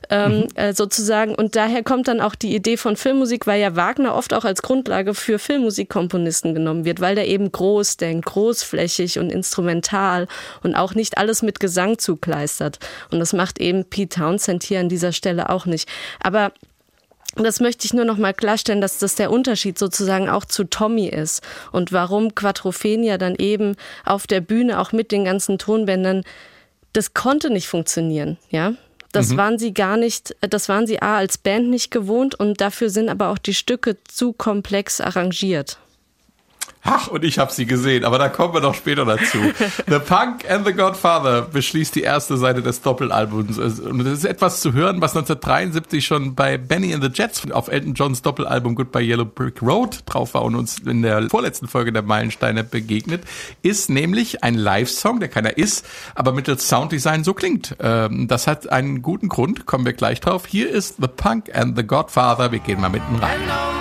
ähm, mhm. äh, sozusagen. Und daher kommt dann auch die Idee von Filmmusik, weil ja Wagner oft auch als Grundlage für Filmmusikkomponisten genommen wird, weil der eben groß denkt, großflächig und instrumental und auch nicht alles mit Gesang zukleistert. Und das macht eben Pete Townsend hier an dieser Stelle auch nicht. Aber das möchte ich nur noch mal klarstellen, dass das der Unterschied sozusagen auch zu Tommy ist und warum Quattrophenia dann eben auf der Bühne auch mit den ganzen Tonbändern das konnte nicht funktionieren, ja. Das mhm. waren sie gar nicht, das waren sie A als Band nicht gewohnt und dafür sind aber auch die Stücke zu komplex arrangiert. Ach, und ich habe sie gesehen, aber da kommen wir doch später dazu. (laughs) The Punk and the Godfather beschließt die erste Seite des Doppelalbums. Und es ist etwas zu hören, was 1973 schon bei Benny and the Jets auf Elton Johns Doppelalbum Goodbye Yellow Brick Road drauf war und uns in der vorletzten Folge der Meilensteine begegnet, ist nämlich ein Live-Song, der keiner ist, aber mittels Sounddesign so klingt. Ähm, das hat einen guten Grund, kommen wir gleich drauf. Hier ist The Punk and the Godfather. Wir gehen mal mitten rein.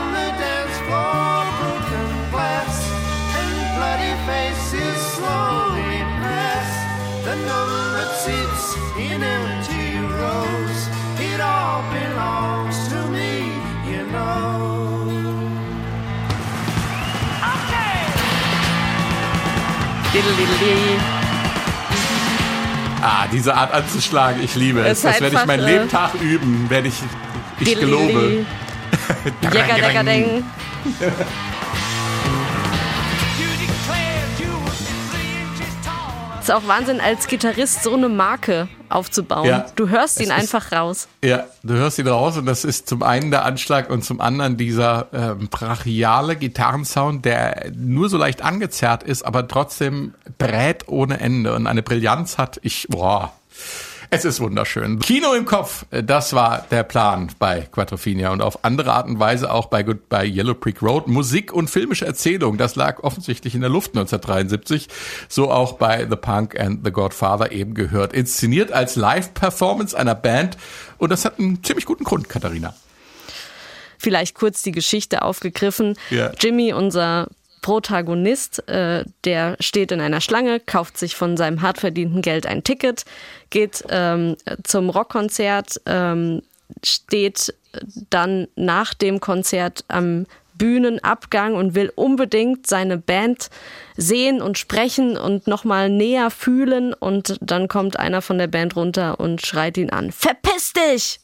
Ah, diese Art anzuschlagen, ich liebe es. Das werde ich mein äh, Lebtag üben, werde ich, ich gelobe. (laughs) (laughs) ist auch Wahnsinn, als Gitarrist so eine Marke aufzubauen. Ja, du hörst ihn einfach raus. Ja, du hörst ihn raus und das ist zum einen der Anschlag und zum anderen dieser ähm, brachiale Gitarrensound, der nur so leicht angezerrt ist, aber trotzdem brät ohne Ende und eine Brillanz hat. Ich, boah. Es ist wunderschön. Kino im Kopf, äh, das war der Plan bei Quattrofinia und auf andere Art und Weise auch bei, bei Yellow Creek Road. Musik und filmische Erzählung, das lag offensichtlich in der Luft 1973. So auch bei The Punk and The Godfather eben gehört. Inszeniert als Live-Performance einer Band und das hat einen ziemlich guten Grund, Katharina vielleicht kurz die Geschichte aufgegriffen. Yeah. Jimmy, unser Protagonist, äh, der steht in einer Schlange, kauft sich von seinem hart verdienten Geld ein Ticket, geht ähm, zum Rockkonzert, ähm, steht dann nach dem Konzert am Bühnenabgang und will unbedingt seine Band sehen und sprechen und nochmal näher fühlen und dann kommt einer von der Band runter und schreit ihn an, verpiss dich!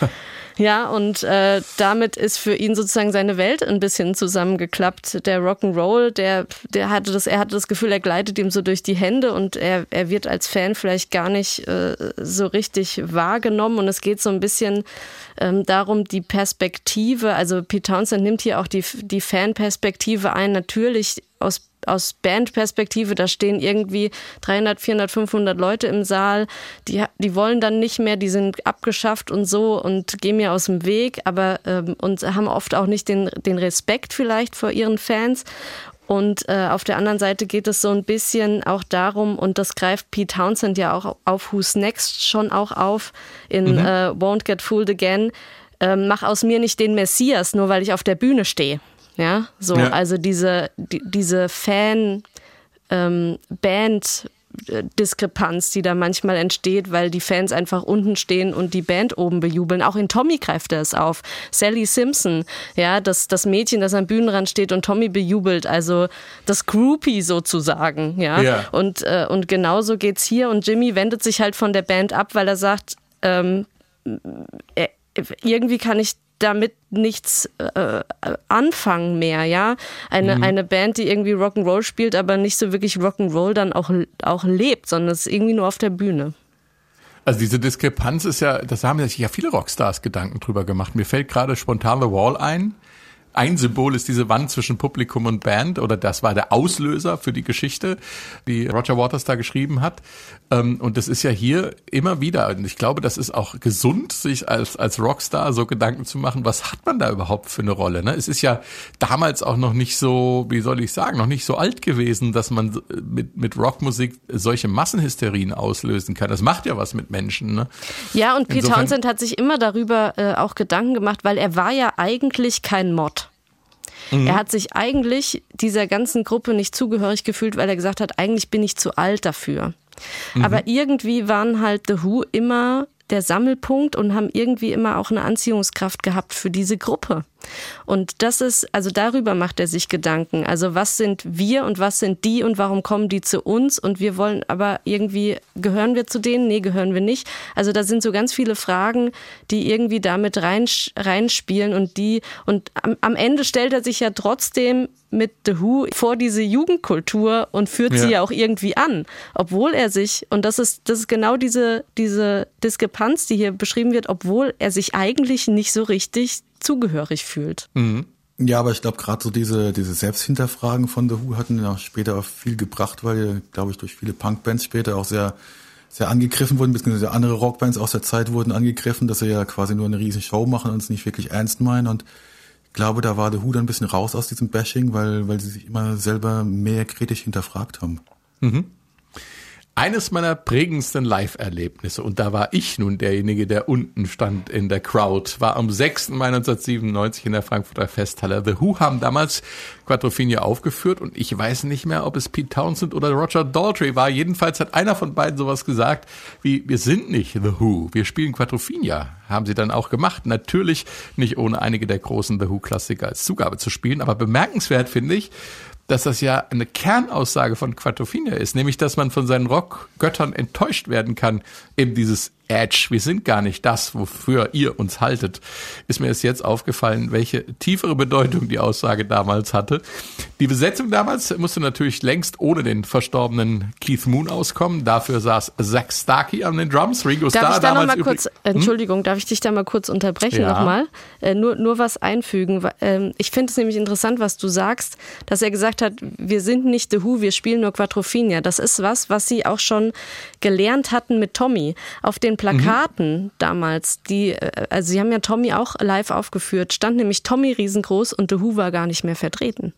(laughs) Ja, und äh, damit ist für ihn sozusagen seine Welt ein bisschen zusammengeklappt. Der Rock'n'Roll, der, der hatte das, er hatte das Gefühl, er gleitet ihm so durch die Hände und er, er wird als Fan vielleicht gar nicht äh, so richtig wahrgenommen. Und es geht so ein bisschen ähm, darum, die Perspektive, also Pete Townsend nimmt hier auch die, die Fanperspektive ein, natürlich aus aus Bandperspektive, da stehen irgendwie 300, 400, 500 Leute im Saal, die, die wollen dann nicht mehr, die sind abgeschafft und so und gehen mir aus dem Weg, aber ähm, und haben oft auch nicht den, den Respekt vielleicht vor ihren Fans. Und äh, auf der anderen Seite geht es so ein bisschen auch darum, und das greift Pete Townsend ja auch auf Who's Next schon auch auf in mhm. äh, Won't Get Fooled Again. Äh, mach aus mir nicht den Messias, nur weil ich auf der Bühne stehe. Ja, so, ja. also diese, die, diese Fan, ähm, Band, Diskrepanz, die da manchmal entsteht, weil die Fans einfach unten stehen und die Band oben bejubeln. Auch in Tommy greift er es auf. Sally Simpson, ja, das, das Mädchen, das am Bühnenrand steht und Tommy bejubelt, also das Groupie sozusagen, ja. ja. Und, äh, und genauso geht's hier und Jimmy wendet sich halt von der Band ab, weil er sagt, ähm, er, irgendwie kann ich damit nichts äh, anfangen mehr, ja. Eine, mhm. eine Band, die irgendwie Rock'n'Roll spielt, aber nicht so wirklich Rock'n'Roll dann auch, auch lebt, sondern es ist irgendwie nur auf der Bühne. Also diese Diskrepanz ist ja, das haben sich ja viele Rockstars Gedanken drüber gemacht. Mir fällt gerade spontan The Wall ein, ein Symbol ist diese Wand zwischen Publikum und Band oder das war der Auslöser für die Geschichte, die Roger Waters da geschrieben hat. Ähm, und das ist ja hier immer wieder, und ich glaube, das ist auch gesund, sich als, als Rockstar so Gedanken zu machen, was hat man da überhaupt für eine Rolle? Ne? Es ist ja damals auch noch nicht so, wie soll ich sagen, noch nicht so alt gewesen, dass man mit, mit Rockmusik solche Massenhysterien auslösen kann. Das macht ja was mit Menschen. Ne? Ja, und Pete Townsend hat sich immer darüber äh, auch Gedanken gemacht, weil er war ja eigentlich kein Mod. Mhm. Er hat sich eigentlich dieser ganzen Gruppe nicht zugehörig gefühlt, weil er gesagt hat, eigentlich bin ich zu alt dafür. Mhm. Aber irgendwie waren halt The Who immer der Sammelpunkt und haben irgendwie immer auch eine Anziehungskraft gehabt für diese Gruppe. Und das ist, also darüber macht er sich Gedanken. Also was sind wir und was sind die und warum kommen die zu uns? Und wir wollen aber irgendwie, gehören wir zu denen? Nee, gehören wir nicht. Also da sind so ganz viele Fragen, die irgendwie damit reinspielen und die, und am, am Ende stellt er sich ja trotzdem mit The Who vor diese Jugendkultur und führt ja. sie ja auch irgendwie an, obwohl er sich, und das ist, das ist genau diese, diese Diskrepanz, die hier beschrieben wird, obwohl er sich eigentlich nicht so richtig zugehörig fühlt. Mhm. Ja, aber ich glaube, gerade so diese, diese Selbsthinterfragen von The Who hatten ja später viel gebracht, weil, glaube ich, durch viele Punkbands später auch sehr, sehr angegriffen wurden, beziehungsweise andere Rockbands aus der Zeit wurden angegriffen, dass sie ja quasi nur eine riesen Show machen und es nicht wirklich ernst meinen. Und ich glaube, da war The Who dann ein bisschen raus aus diesem Bashing, weil, weil sie sich immer selber mehr kritisch hinterfragt haben. Mhm. Eines meiner prägendsten Live-Erlebnisse, und da war ich nun derjenige, der unten stand in der Crowd, war am 6. Mai 1997 in der Frankfurter Festhalle. The Who haben damals Quattrofinia aufgeführt und ich weiß nicht mehr, ob es Pete Townsend oder Roger Daltrey war. Jedenfalls hat einer von beiden sowas gesagt wie, wir sind nicht The Who, wir spielen Quattrofinia. Haben sie dann auch gemacht. Natürlich nicht ohne einige der großen The Who-Klassiker als Zugabe zu spielen, aber bemerkenswert finde ich, dass das ja eine Kernaussage von Quattrofinia ist, nämlich dass man von seinen Rockgöttern enttäuscht werden kann. Eben dieses Edge, wir sind gar nicht das, wofür ihr uns haltet, ist mir erst jetzt aufgefallen, welche tiefere Bedeutung die Aussage damals hatte. Die Besetzung damals musste natürlich längst ohne den verstorbenen Keith Moon auskommen. Dafür saß Zach Starkey an den Drums, Ringo darf Starr ich da noch mal kurz, hm? Entschuldigung, darf ich dich da mal kurz unterbrechen ja. nochmal? Äh, nur, nur was einfügen. Ähm, ich finde es nämlich interessant, was du sagst, dass er gesagt hat, wir sind nicht The Who, wir spielen nur Quattrofinia. Das ist was, was sie auch schon gelernt hatten mit Tommy. Auf den Plakaten mhm. damals, die, äh, also sie haben ja Tommy auch live aufgeführt, stand nämlich Tommy riesengroß und The Who war gar nicht mehr vertreten.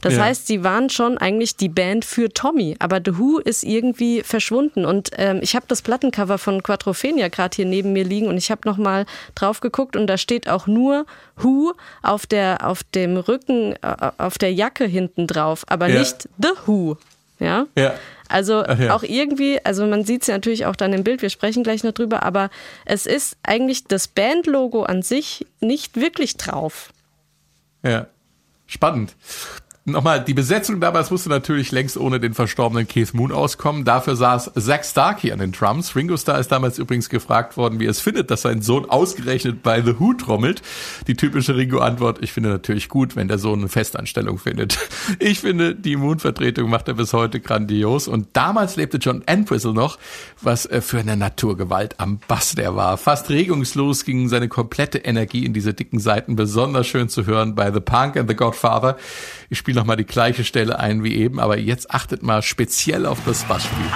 Das ja. heißt, sie waren schon eigentlich die Band für Tommy, aber The Who ist irgendwie verschwunden. Und ähm, ich habe das Plattencover von Quattrophenia gerade hier neben mir liegen und ich habe nochmal drauf geguckt und da steht auch nur Who auf, der, auf dem Rücken, äh, auf der Jacke hinten drauf, aber ja. nicht The Who. Ja. ja. Also ja. auch irgendwie, also man sieht es ja natürlich auch dann im Bild, wir sprechen gleich noch drüber, aber es ist eigentlich das Bandlogo an sich nicht wirklich drauf. Ja, spannend. Nochmal, die Besetzung damals musste natürlich längst ohne den verstorbenen Keith Moon auskommen. Dafür saß Zack Starkey an den Drums. Ringo Starr ist damals übrigens gefragt worden, wie er es findet, dass sein Sohn ausgerechnet bei The Who trommelt. Die typische Ringo-Antwort, ich finde natürlich gut, wenn der Sohn eine Festanstellung findet. (laughs) Ich finde, die Moon-Vertretung macht er bis heute grandios. Und damals lebte John Entwistle noch, was äh, für eine Naturgewalt am Bass der war. Fast regungslos ging seine komplette Energie in diese dicken Seiten, besonders schön zu hören bei The Punk and The Godfather. Ich spiele nochmal die gleiche Stelle ein wie eben, aber jetzt achtet mal speziell auf das Bassspiel.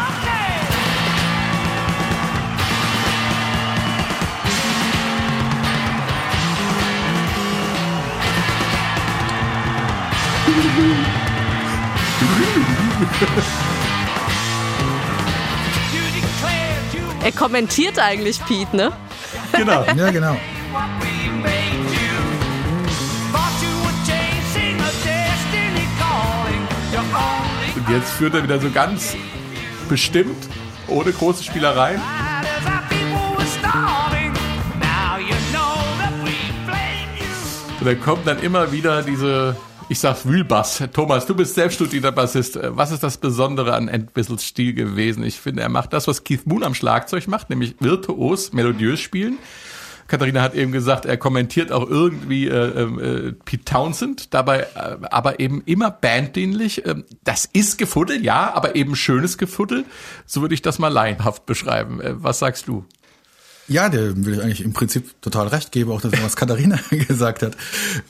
Er kommentiert eigentlich Pete, ne? Genau. ja, genau. (laughs) Und jetzt führt er wieder so ganz bestimmt, ohne große Spielereien. Und dann kommt dann immer wieder diese, ich sag's Wühlbass. Thomas, du bist selbst studierter Bassist. Was ist das Besondere an Entwissels Stil gewesen? Ich finde, er macht das, was Keith Moon am Schlagzeug macht, nämlich virtuos, melodiös spielen Katharina hat eben gesagt, er kommentiert auch irgendwie äh, äh, Pete Townsend, dabei äh, aber eben immer banddienlich. Ähm, das ist Gefuddel, ja, aber eben schönes Gefuddel. So würde ich das mal laienhaft beschreiben. Äh, was sagst du? Ja, der will ich eigentlich im Prinzip total recht geben, auch das, was Katharina (laughs) gesagt hat.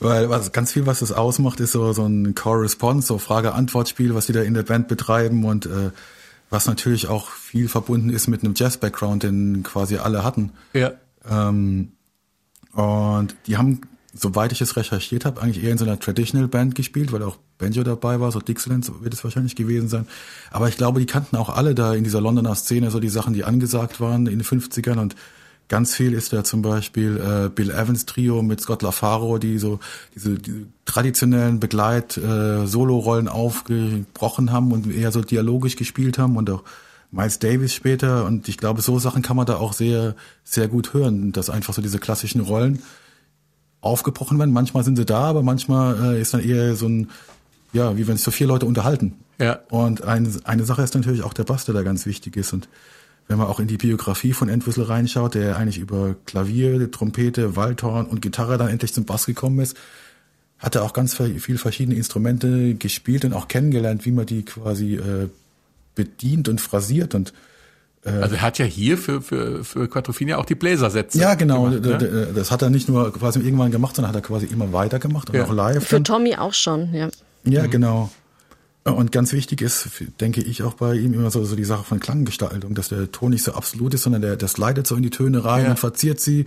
Weil was ganz viel, was das ausmacht, ist so, so ein Core-Response, so Frage-Antwort-Spiel, was die da in der Band betreiben und äh, was natürlich auch viel verbunden ist mit einem Jazz-Background, den quasi alle hatten. Ja. Ähm, und die haben, soweit ich es recherchiert habe, eigentlich eher in so einer Traditional Band gespielt, weil auch Banjo dabei war, so Dixieland wird es wahrscheinlich gewesen sein. Aber ich glaube, die kannten auch alle da in dieser Londoner Szene so die Sachen, die angesagt waren in den 50ern und Ganz viel ist da zum Beispiel äh, Bill Evans Trio mit Scott LaFaro, die so diese, diese traditionellen Begleit äh, aufgebrochen haben und eher so dialogisch gespielt haben und auch Miles Davis später und ich glaube, so Sachen kann man da auch sehr sehr gut hören, dass einfach so diese klassischen Rollen aufgebrochen werden. Manchmal sind sie da, aber manchmal äh, ist dann eher so ein ja, wie wenn sich so vier Leute unterhalten. Ja. Und eine, eine Sache ist natürlich auch der Bass, der da ganz wichtig ist und wenn man auch in die Biografie von Entwistle reinschaut, der eigentlich über Klavier, Trompete, Waldhorn und Gitarre dann endlich zum Bass gekommen ist, hat er auch ganz viel verschiedene Instrumente gespielt und auch kennengelernt, wie man die quasi äh, bedient und phrasiert und äh, also er hat ja hier für für für Quattrophenia auch die Bläsersätze. Ja, genau. Gemacht, ne? Das hat er nicht nur quasi irgendwann gemacht, sondern hat er quasi immer weiter gemacht und ja. auch live. Für Tommy auch schon, ja. Ja, mhm. genau. Und ganz wichtig ist, denke ich auch bei ihm immer so, so die Sache von Klanggestaltung, dass der Ton nicht so absolut ist, sondern der, der slidet so in die Töne rein ja. und verziert sie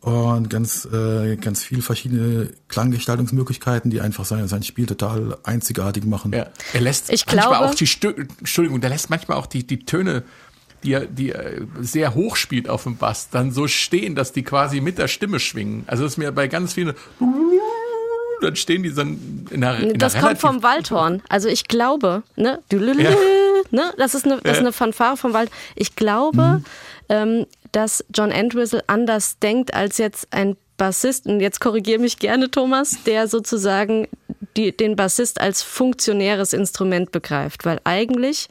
und ganz äh, ganz viel verschiedene Klanggestaltungsmöglichkeiten, die einfach sein sein Spiel total einzigartig machen. Ja. Er lässt ich manchmal glaube, auch die Stö Entschuldigung, der lässt manchmal auch die die Töne die er, die er sehr hoch spielt auf dem Bass, dann so stehen, dass die quasi mit der Stimme schwingen. Also das ist mir bei ganz vielen dann stehen die dann in der in Das der kommt vom Waldhorn. Also ich glaube, ne, ja. ne das ist eine, das ist eine Fanfare vom Wald. Ich glaube, mhm. ähm, dass John Entwistle anders denkt als jetzt ein Bassist, und jetzt korrigiere mich gerne, Thomas, der sozusagen die, den Bassist als funktionäres Instrument begreift, weil eigentlich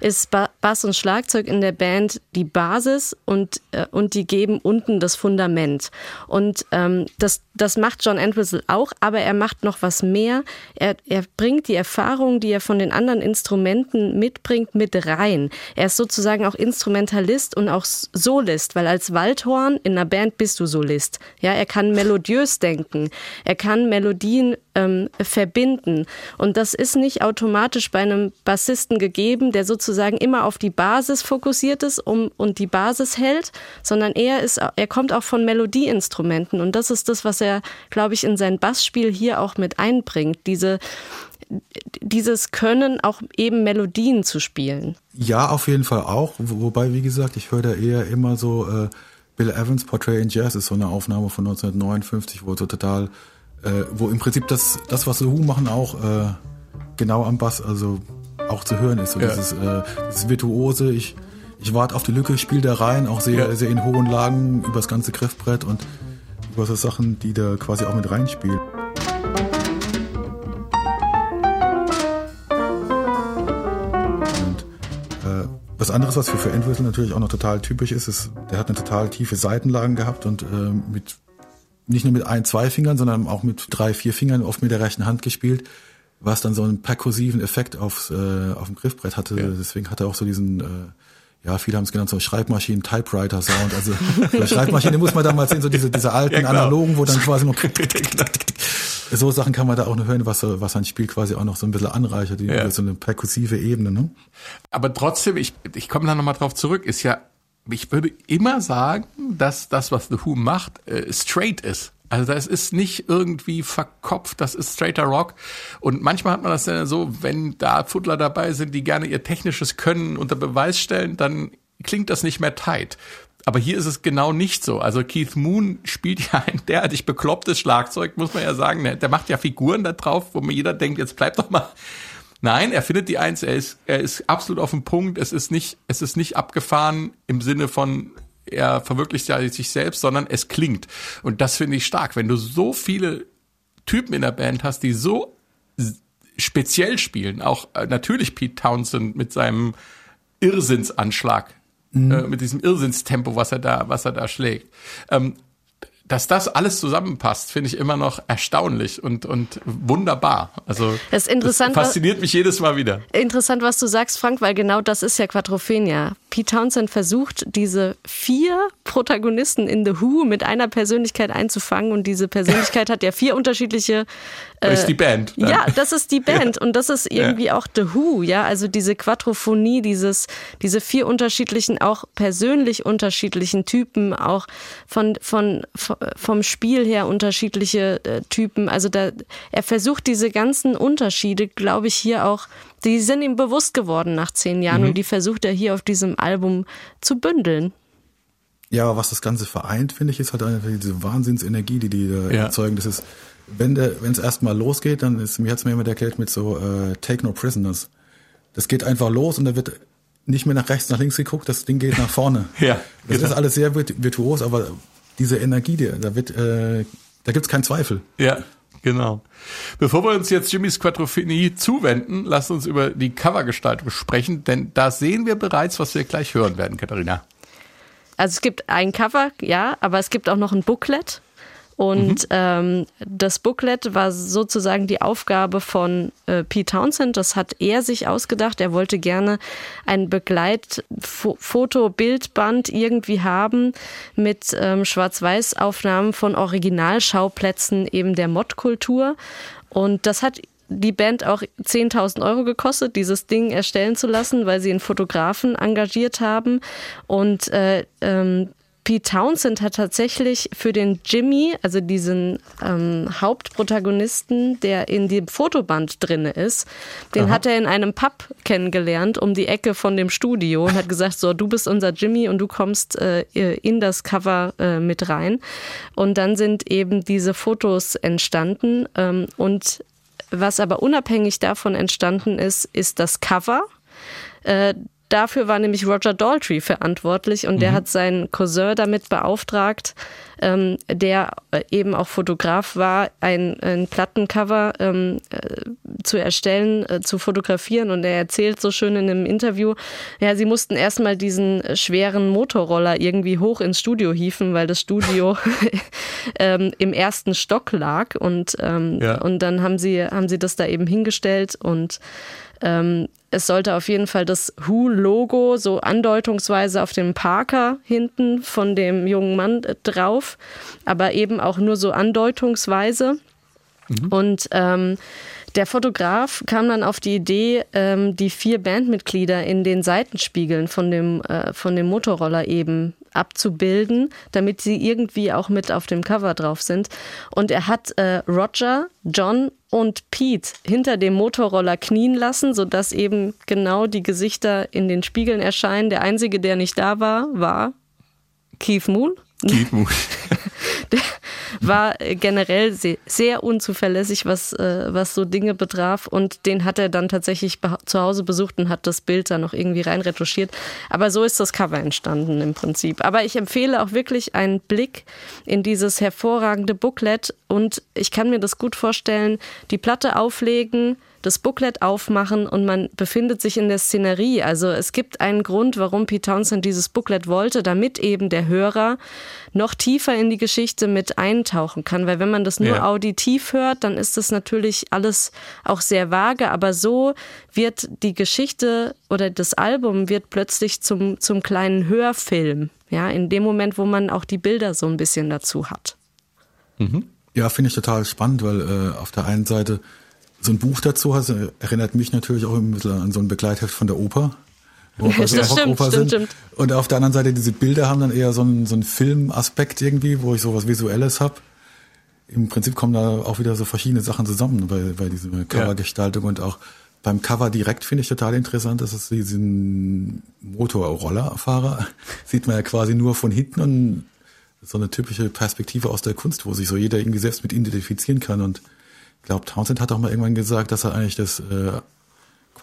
ist ba Bass und Schlagzeug in der Band die Basis und, äh, und die geben unten das Fundament. Und ähm, das, das macht John Entwistle auch, aber er macht noch was mehr. Er, er bringt die Erfahrung, die er von den anderen Instrumenten mitbringt, mit rein. Er ist sozusagen auch Instrumentalist und auch Solist, weil als Waldhorn in einer Band bist du Solist. Ja, er kann melodiös denken. Er kann Melodien ähm, verbinden. Und das ist nicht automatisch bei einem Bassisten gegeben, der sozusagen immer auf die Basis fokussiert ist um, und die Basis hält, sondern er ist, er kommt auch von Melodieinstrumenten. Und das ist das, was er, glaube ich, in sein Bassspiel hier auch mit einbringt. Diese, dieses Können, auch eben Melodien zu spielen. Ja, auf jeden Fall auch. Wobei, wie gesagt, ich höre da eher immer so, äh, Bill Evans Portrait in Jazz ist so eine Aufnahme von 1959, wo so total äh, wo im Prinzip das, das was The Who machen, auch äh, genau am Bass, also auch zu hören ist. So ja. dieses, äh, dieses Virtuose, ich, ich warte auf die Lücke, spiele da rein, auch sehr, ja. sehr in hohen Lagen über das ganze Griffbrett und über so Sachen, die da quasi auch mit reinspielen. Was anderes, was für, für Endwhistle natürlich auch noch total typisch ist, ist, der hat eine total tiefe Seitenlagen gehabt und äh, mit nicht nur mit ein, zwei Fingern, sondern auch mit drei, vier Fingern, oft mit der rechten Hand gespielt, was dann so einen perkussiven Effekt aufs, äh, auf dem Griffbrett hatte. Ja. Deswegen hat er auch so diesen, äh, ja, viele haben es genannt, so Schreibmaschinen, Typewriter-Sound. Also bei Schreibmaschine muss man damals sehen, so diese, diese alten ja, analogen, wo dann quasi noch (laughs) so Sachen kann man da auch noch hören, was, was ein Spiel quasi auch noch so ein bisschen anreichert, die, ja. so eine perkussive Ebene. Ne? Aber trotzdem, ich, ich komme da nochmal drauf zurück, ist ja ich würde immer sagen, dass das, was The Who macht, äh, straight ist. Also das ist nicht irgendwie verkopft, das ist straighter Rock. Und manchmal hat man das ja so, wenn da Fuddler dabei sind, die gerne ihr technisches Können unter Beweis stellen, dann klingt das nicht mehr tight. Aber hier ist es genau nicht so. Also Keith Moon spielt ja ein derartig beklopptes Schlagzeug, muss man ja sagen. Der macht ja Figuren da drauf, wo mir jeder denkt, jetzt bleib doch mal Nein, er findet die Eins, er ist, er ist absolut auf dem Punkt. Es ist nicht, es ist nicht abgefahren im Sinne von, er verwirklicht ja sich selbst, sondern es klingt. Und das finde ich stark. Wenn du so viele Typen in der Band hast, die so speziell spielen, auch äh, natürlich Pete Townsend mit seinem Irrsinnsanschlag, mhm. äh, mit diesem Irrsinnstempo, was er da, was er da schlägt. Ähm, dass das alles zusammenpasst, finde ich immer noch erstaunlich und, und wunderbar. Also Das das fasziniert mich jedes Mal wieder. Interessant, was du sagst, Frank, weil genau das ist ja Quadrophenia. Pete Townsend versucht, diese vier Protagonisten in The Who mit einer Persönlichkeit einzufangen und diese Persönlichkeit hat ja vier unterschiedliche. Das ist die Band. dann. Ja, das ist die Band (laughs) und das ist irgendwie auch The Who, ja, also diese Quadrophonie, dieses, diese vier unterschiedlichen, auch persönlich unterschiedlichen Typen, auch von, von, vom Spiel her unterschiedliche äh, Typen. Also da, er versucht diese ganzen Unterschiede, glaube ich, hier auch, die sind ihm bewusst geworden nach zehn Jahren und die versucht er hier auf diesem Album zu bündeln. Ja, aber was das Ganze vereint, finde ich, ist halt einfach diese Wahnsinnsenergie, die die da Ja. erzeugen. Das ist, wenn es erstmal losgeht, dann ist, mir hat's mir jemand erklärt mit so äh, Take No Prisoners. Das geht einfach los und da wird nicht mehr nach rechts, nach links geguckt, das Ding geht nach vorne. (laughs) Ja, Das genau. ist alles sehr virt- virtuos, aber diese Energie, die, da wird, äh, da gibt's keinen Zweifel. Ja, genau. Bevor wir uns jetzt Jimmys Quadrophenie zuwenden, lasst uns über die Covergestaltung sprechen, denn da sehen wir bereits, was wir gleich hören werden, Katharina. Also es gibt ein Cover, ja, aber es gibt auch noch ein Booklet. Und ähm, das Booklet war sozusagen die Aufgabe von äh, Pete Townsend. Das hat er sich ausgedacht. Er wollte gerne ein Begleitfoto-Bildband irgendwie haben mit ähm, Schwarz-Weiß-Aufnahmen von Originalschauplätzen eben der Mod-Kultur. Und das hat die Band auch 10.000 Euro gekostet, dieses Ding erstellen zu lassen, weil sie einen Fotografen engagiert haben. Und äh, ähm, Pete Townsend hat tatsächlich für den Jimmy, also diesen ähm, Hauptprotagonisten, der in dem Fotoband drinne ist, den hat er in einem Pub kennengelernt, um die Ecke von dem Studio und hat gesagt, so, du bist unser Jimmy und du kommst äh, in das Cover äh, mit rein. Und dann sind eben diese Fotos entstanden ähm, und was aber unabhängig davon entstanden ist, ist das Cover. Dafür war nämlich Roger Daltrey verantwortlich und der hat seinen Cousin damit beauftragt, ähm, der äh, eben auch Fotograf war, ein, ein Plattencover ähm, äh, zu erstellen, äh, zu fotografieren. Und er erzählt so schön in einem Interview, ja, sie mussten erstmal diesen schweren Motorroller irgendwie hoch ins Studio hieven, weil das Studio (laughs) ähm, im ersten Stock lag. Und, ähm, Ja. und dann haben sie, haben sie das da eben hingestellt und ähm, es sollte auf jeden Fall das Who-Logo so andeutungsweise auf dem Parker hinten von dem jungen Mann äh, drauf, aber eben auch nur so andeutungsweise. Und ähm, der Fotograf kam dann auf die Idee, ähm, die vier Bandmitglieder in den Seitenspiegeln von dem, äh, von dem Motorroller eben abzubilden, damit sie irgendwie auch mit auf dem Cover drauf sind. Und er hat äh, Roger, John und Pete hinter dem Motorroller knien lassen, sodass eben genau die Gesichter in den Spiegeln erscheinen. Der einzige, der nicht da war, war Keith Moon. Keith Moon. (laughs) Der (laughs) war äh, generell sehr, unzuverlässig, was, äh, was so Dinge betraf. Und den hat er dann tatsächlich zu Hause besucht und hat das Bild dann noch irgendwie reinretuschiert. Aber so ist das Cover entstanden im Prinzip. Aber ich empfehle auch wirklich einen Blick in dieses hervorragende Booklet. Und ich kann mir das gut vorstellen, die Platte auflegen, das Booklet aufmachen und man befindet sich in der Szenerie. Also es gibt einen Grund, warum Pete Townsend dieses Booklet wollte, damit eben der Hörer noch tiefer in die Geschichte mit eintauchen kann. Weil wenn man das nur Ja. auditiv hört, dann ist das natürlich alles auch sehr vage, aber so wird die Geschichte oder das Album wird plötzlich zum, zum kleinen Hörfilm. Ja, in dem Moment, wo man auch die Bilder so ein bisschen dazu hat. Ja, finde ich total spannend, weil äh, auf der einen Seite so ein Buch dazu hast, erinnert mich natürlich auch ein bisschen an so ein Begleitheft von der Oper. Wo wir Das bei der stimmt, Rockoper stimmt, sind. stimmt. Und auf der anderen Seite, diese Bilder haben dann eher so einen, so einen Filmaspekt irgendwie, wo ich sowas Visuelles hab. Im Prinzip kommen da auch wieder so verschiedene Sachen zusammen bei, bei dieser Covergestaltung und auch beim Cover direkt finde ich total interessant, dass es diesen Motorrollerfahrer (laughs) sieht man ja quasi nur von hinten und so eine typische Perspektive aus der Kunst, wo sich so jeder irgendwie selbst mit identifizieren kann. Und ich glaube, Townsend hat auch mal irgendwann gesagt, dass er eigentlich das äh,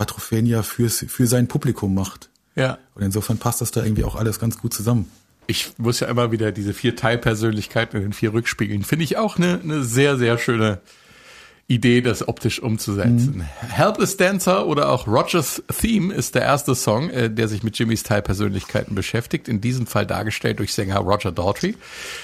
Quadrophenia fürs, für sein Publikum macht. Ja. Und insofern passt das da irgendwie auch alles ganz gut zusammen. Ich muss ja immer wieder diese vier Teilpersönlichkeiten in den vier Rückspiegeln. Finde ich auch eine, eine sehr, sehr schöne Idee, das optisch umzusetzen. Mhm. Helpless Dancer oder auch Rogers Theme ist der erste Song, äh, der sich mit Jimmys Teilpersönlichkeiten beschäftigt. In diesem Fall dargestellt durch Sänger Roger Daltrey.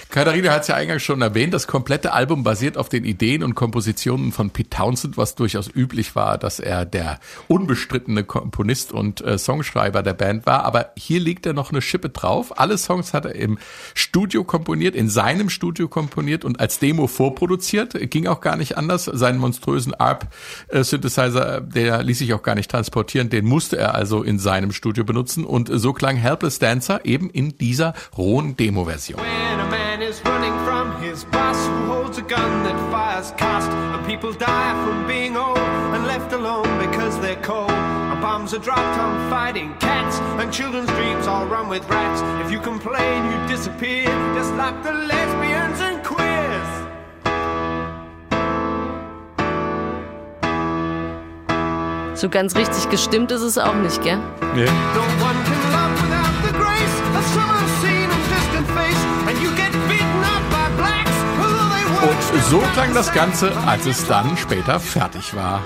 Katharina hat es ja eingangs schon erwähnt, das komplette Album basiert auf den Ideen und Kompositionen von Pete Townsend, was durchaus üblich war, dass er der unbestrittene Komponist und äh, Songschreiber der Band war. Aber hier liegt er noch eine Schippe drauf. Alle Songs hat er im Studio komponiert, in seinem Studio komponiert und als Demo vorproduziert. Ging auch gar nicht anders. Sein seinen monströsen ARP-Synthesizer, der ließ sich auch gar nicht transportieren, den musste er also in seinem Studio benutzen und so klang Helpless Dancer eben in dieser rohen Demo-Version. People die from being old and left alone because they're cold. Bombs are dropped on fighting cats, and children's dreams all run with rats. If you complain, you disappear, just like the lesbians So ganz richtig gestimmt ist es auch nicht, gell? Nee. Und so klang das Ganze, als es dann später fertig war.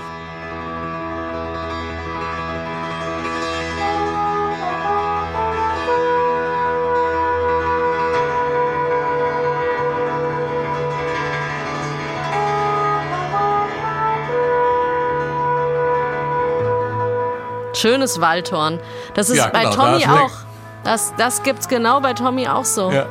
Schönes Waldhorn. Das ist ja, bei genau, Tommy da auch. Das, das gibt's genau bei Tommy auch so. Ja.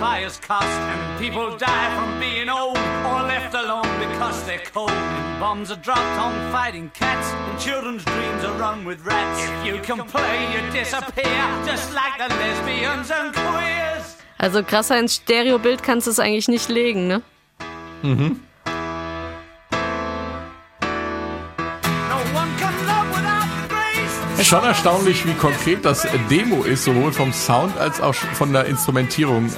fires cost, and people die from being old or left alone because they're cold. Bombs are dropped on fighting cats, and children's dreams are run with rats. If you complain, you disappear, just like the lesbians and queers. Also krasser ins Stereobild kannst du es eigentlich nicht legen, ne? Mhm. Schon erstaunlich, wie konkret das Demo ist, sowohl vom Sound als auch von der Instrumentierung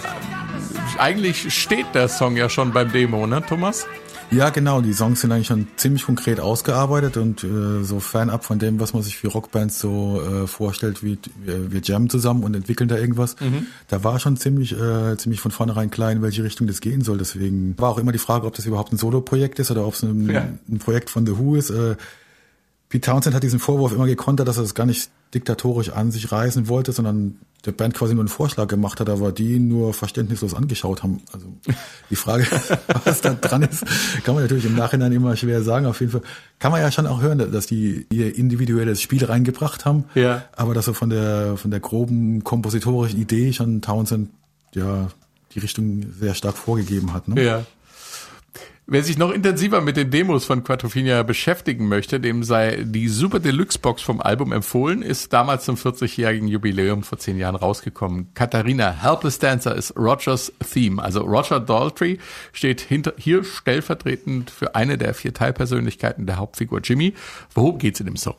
eigentlich steht der Song ja schon beim Demo, ne, Thomas? Ja, genau. Die Songs sind eigentlich schon ziemlich konkret ausgearbeitet und äh, so fernab von dem, was man sich für Rockbands so äh, vorstellt, wie wir, wir jammen zusammen und entwickeln da irgendwas. Mhm. Da war schon ziemlich, äh, ziemlich von vornherein klar, in welche Richtung das gehen soll. Deswegen war auch immer die Frage, ob das überhaupt ein Solo-Projekt ist oder ob es ein, ja. ein Projekt von The Who ist. Äh, Pete Townsend hat diesen Vorwurf immer gekontert, dass er das gar nicht diktatorisch an sich reißen wollte, sondern der Band quasi nur einen Vorschlag gemacht hat, aber die nur verständnislos angeschaut haben. Also die Frage, (laughs) was da dran ist, kann man natürlich im Nachhinein immer schwer sagen. Auf jeden Fall kann man ja schon auch hören, dass die ihr individuelles Spiel reingebracht haben. Ja. Aber dass so von der von der groben kompositorischen Idee schon Townsend ja die Richtung sehr stark vorgegeben hat. Ne? Ja. Wer sich noch intensiver mit den Demos von Quattrofinia beschäftigen möchte, dem sei die Super Deluxe Box vom Album empfohlen, ist damals zum 40-jährigen Jubiläum vor zehn Jahren rausgekommen. Katharina Helpless Dancer ist Rogers Theme. Also Roger Daltrey steht hinter, hier stellvertretend für eine der vier Teilpersönlichkeiten der Hauptfigur Jimmy. Worum geht's in dem Song?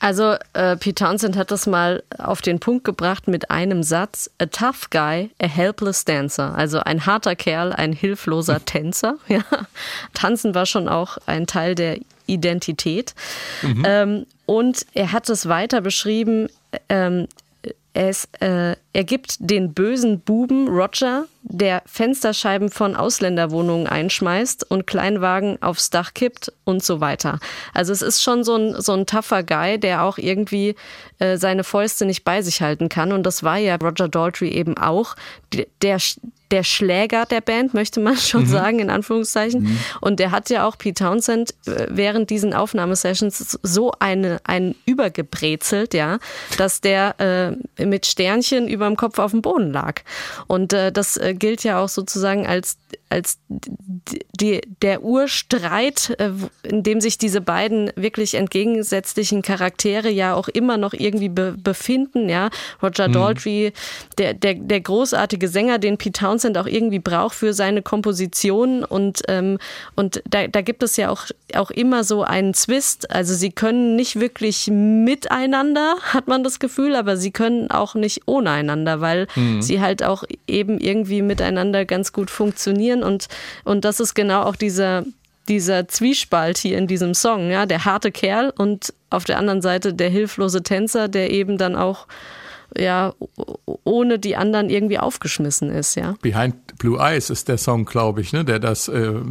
Also äh, Pete Townsend hat das mal auf den Punkt gebracht mit einem Satz: A tough guy, a helpless dancer. Also ein harter Kerl, ein hilfloser (laughs) Tänzer. Ja. Tanzen war schon auch ein Teil der Identität. Mhm. Ähm, und er hat es weiter beschrieben. Ähm, es, äh, er gibt den bösen Buben Roger, der Fensterscheiben von Ausländerwohnungen einschmeißt und Kleinwagen aufs Dach kippt und so weiter. Also es ist schon so ein, so ein tougher Guy, der auch irgendwie äh, seine Fäuste nicht bei sich halten kann. Und das war ja Roger Daltrey eben auch. Der, der Schläger der Band, möchte man (laughs) schon mhm. sagen, in Anführungszeichen. Mhm. Und der hat ja auch Pete Townsend äh, während diesen Aufnahmesessions so eine, einen übergebrezelt, ja, dass der äh, mit Sternchen über dem Kopf auf dem Boden lag. Und äh, das äh, gilt ja auch sozusagen als, als die, der Urstreit, äh, in dem sich diese beiden wirklich entgegensätzlichen Charaktere ja auch immer noch irgendwie be befinden, ja. Roger mhm. Daltrey, der, der, der großartige Sänger, den Pete Townsend auch irgendwie braucht für seine Komposition und, ähm, und da, da gibt es ja auch, auch immer so einen Zwist. Also sie können nicht wirklich miteinander, hat man das Gefühl, aber sie können auch nicht ohne einander, weil mhm. sie halt auch eben irgendwie miteinander ganz gut funktionieren und, und das ist genau auch dieser, dieser Zwiespalt hier in diesem Song, ja, der harte Kerl und auf der anderen Seite der hilflose Tänzer, der eben dann auch ja, ohne die anderen irgendwie aufgeschmissen ist, ja. Behind Blue Eyes ist der Song, glaube ich, ne, der das äh, äh,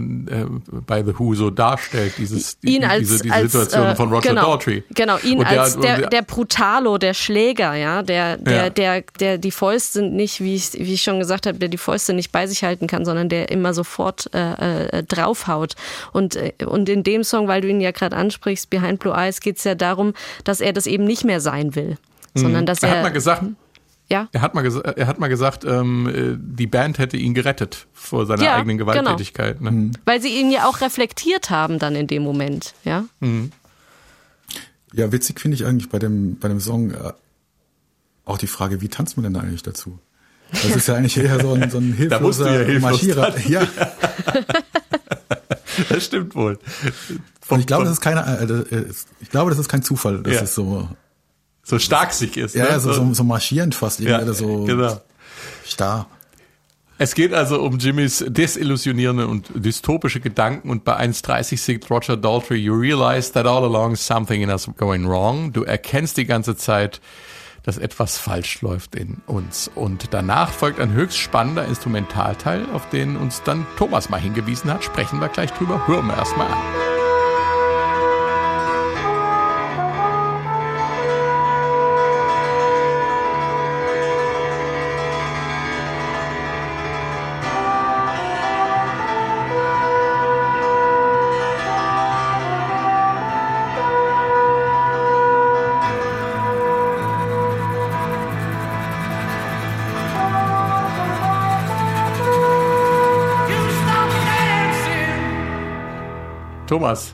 bei The Who so darstellt, dieses, ihn die, als, diese, diese als, Situation äh, von Roger genau, Daltrey. Genau, ihn Und als der, der Brutalo, der Schläger, ja, der, der, Ja. der, der die Fäuste nicht, wie ich, wie ich schon gesagt habe, der die Fäuste nicht bei sich halten kann, sondern der immer sofort äh, äh, draufhaut. Und, äh, und in dem Song, weil du ihn ja gerade ansprichst, Behind Blue Eyes, geht es ja darum, dass er das eben nicht mehr sein will. Sondern dass er er, hat mal gesagt, ja, er hat mal, er hat mal gesagt, ähm, äh, die Band hätte ihn gerettet vor seiner Ja, eigenen genau. Gewalttätigkeit. Ne? weil sie ihn ja auch reflektiert haben dann in dem Moment, ja. Ja, witzig finde ich eigentlich bei dem, bei dem Song äh, auch die Frage, wie tanzt man denn da eigentlich dazu? Das ist ja eigentlich eher so ein, so ein (laughs) ja hilfloser hilflos Marschierer. Ja, (laughs) Das stimmt wohl. und ich glaube, das ist keine, äh, äh, ich glaube, das ist kein Zufall, dass Ja. es so, so stark sich ist. ja, ne? so, so, so marschierend fast, ja, oder so genau. starr. Es geht also um Jimmys desillusionierende und dystopische Gedanken und bei 1.30 singt Roger Daltrey, you realize that all along something in us going wrong. Du erkennst die ganze Zeit, dass etwas falsch läuft in uns. Und danach folgt ein höchst spannender Instrumentalteil, auf den uns dann Thomas mal hingewiesen hat. Sprechen wir gleich drüber. Hören wir erst mal an. Thomas,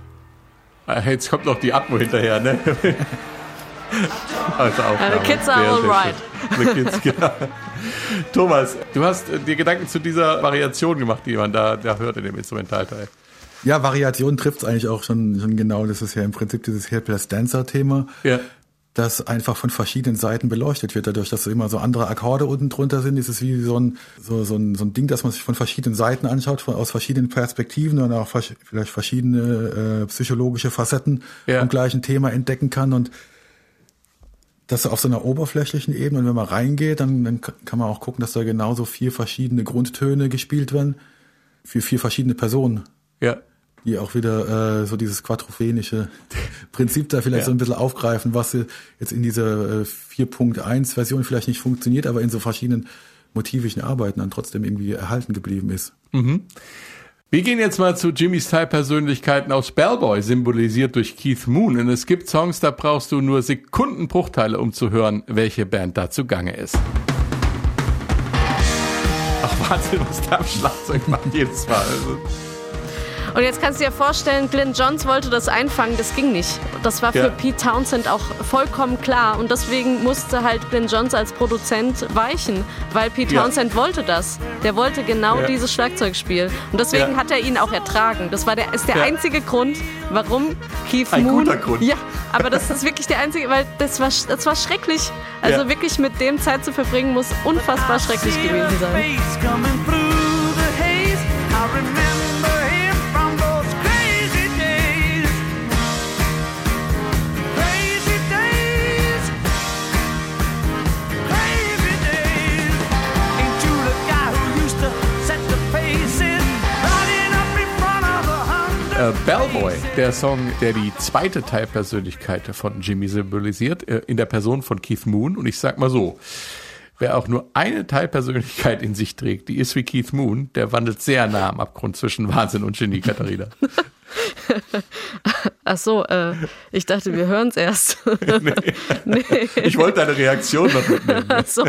äh, jetzt kommt noch die Atmo hinterher, ne? (laughs) Also the kids are Sehr, all sehr right. schön. The kids, (laughs) genau. Thomas, du hast äh, dir Gedanken zu dieser Variation gemacht, die man da, da hört in dem Instrumentalteil. Ja, Variation trifft es eigentlich auch schon, schon genau. Das ist ja im Prinzip dieses Helpless Dancer-Thema, Ja. Das einfach von verschiedenen Seiten beleuchtet wird. Dadurch, dass immer so andere Akkorde unten drunter sind, ist es wie so ein, so, so ein, so ein Ding, das man sich von verschiedenen Seiten anschaut, von, aus verschiedenen Perspektiven und auch vers- vielleicht verschiedene äh, psychologische Facetten Ja. vom gleichen Thema entdecken kann. Und das auf so einer oberflächlichen Ebene. Und wenn man reingeht, dann, dann kann man auch gucken, dass da genauso vier verschiedene Grundtöne gespielt werden für vier verschiedene Personen Ja. Die auch wieder äh, so dieses quadrophenische (laughs) Prinzip da vielleicht Ja. so ein bisschen aufgreifen, was jetzt in dieser äh, 4.1 Version vielleicht nicht funktioniert, aber in so verschiedenen motivischen Arbeiten dann trotzdem irgendwie erhalten geblieben ist. Wir gehen jetzt mal zu Jimmys Teilpersönlichkeiten aus Bellboy, symbolisiert durch Keith Moon. Und es gibt Songs, da brauchst du nur Sekundenbruchteile, um zu hören, welche Band da zugange ist. Ach, Wahnsinn, was der am Schlagzeug macht jedes Mal. Also, Und jetzt kannst du dir vorstellen, Glenn Johns wollte das einfangen, das ging nicht. Das war für Ja. Pete Townsend auch vollkommen klar. Und deswegen musste halt Glenn Johns als Produzent weichen, weil Pete Ja. Townsend wollte das. Der wollte genau Ja. dieses Schlagzeugspiel. Und deswegen Ja. hat er ihn auch ertragen. Das war der, ist der Ja. einzige Grund, warum Keith Ein Moon. guter Grund. Ja, aber das ist wirklich der einzige, weil das war, das war schrecklich. Also Ja. wirklich mit dem Zeit zu verbringen, muss unfassbar schrecklich gewesen sein. Äh, Bellboy, der Song, der die zweite Teilpersönlichkeit von Jimmy symbolisiert, äh, in der Person von Keith Moon. Und ich sag mal so, wer auch nur eine Teilpersönlichkeit in sich trägt, die ist wie Keith Moon, der wandelt sehr nah am Abgrund zwischen Wahnsinn und Genie, Katharina. (laughs) Ach so, äh, ich dachte, wir hören es erst. (laughs) nee. Ich wollte deine Reaktion noch mitnehmen. Ach so.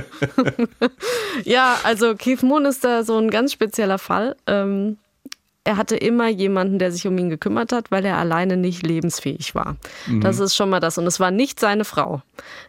(laughs) ja, also Keith Moon ist da so ein ganz spezieller Fall. Ähm, er hatte immer jemanden, der sich um ihn gekümmert hat, weil er alleine nicht lebensfähig war. Das ist schon mal das. Und es war nicht seine Frau,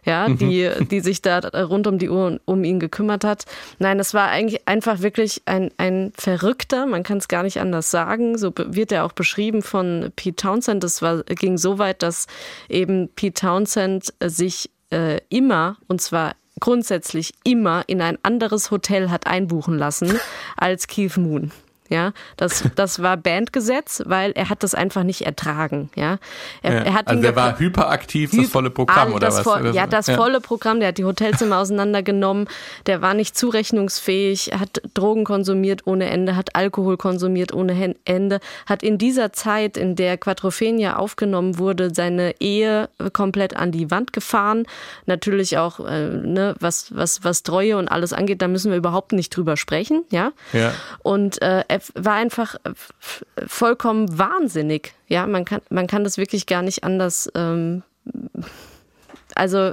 ja, die, die sich da rund um die Uhr um ihn gekümmert hat. Nein, es war eigentlich einfach wirklich ein, ein Verrückter, man kann es gar nicht anders sagen. So wird er auch beschrieben von Pete Townsend. Das war, ging so weit, dass eben Pete Townsend sich äh, immer, und zwar grundsätzlich immer in ein anderes Hotel hat einbuchen lassen als Keith Moon. Ja, das, (laughs) das war Bandgesetz, weil er hat das einfach nicht ertragen. Ja, er, Ja. er hat also der war hyperaktiv, das Hyp- volle Programm all oder das was? vo- Oder ja, das volle Programm. Der hat die Hotelzimmer auseinandergenommen. Der war nicht zurechnungsfähig, hat Drogen konsumiert ohne Ende, hat Alkohol konsumiert ohne Ende, hat in dieser Zeit, in der Quadrophenia aufgenommen wurde, seine Ehe komplett an die Wand gefahren. Natürlich auch, äh, ne, was, was, was Treue und alles angeht, da müssen wir überhaupt nicht drüber sprechen, ja. Ja. Und äh, er war einfach vollkommen wahnsinnig. Ja, man kann, man kann das wirklich gar nicht anders. Ähm, also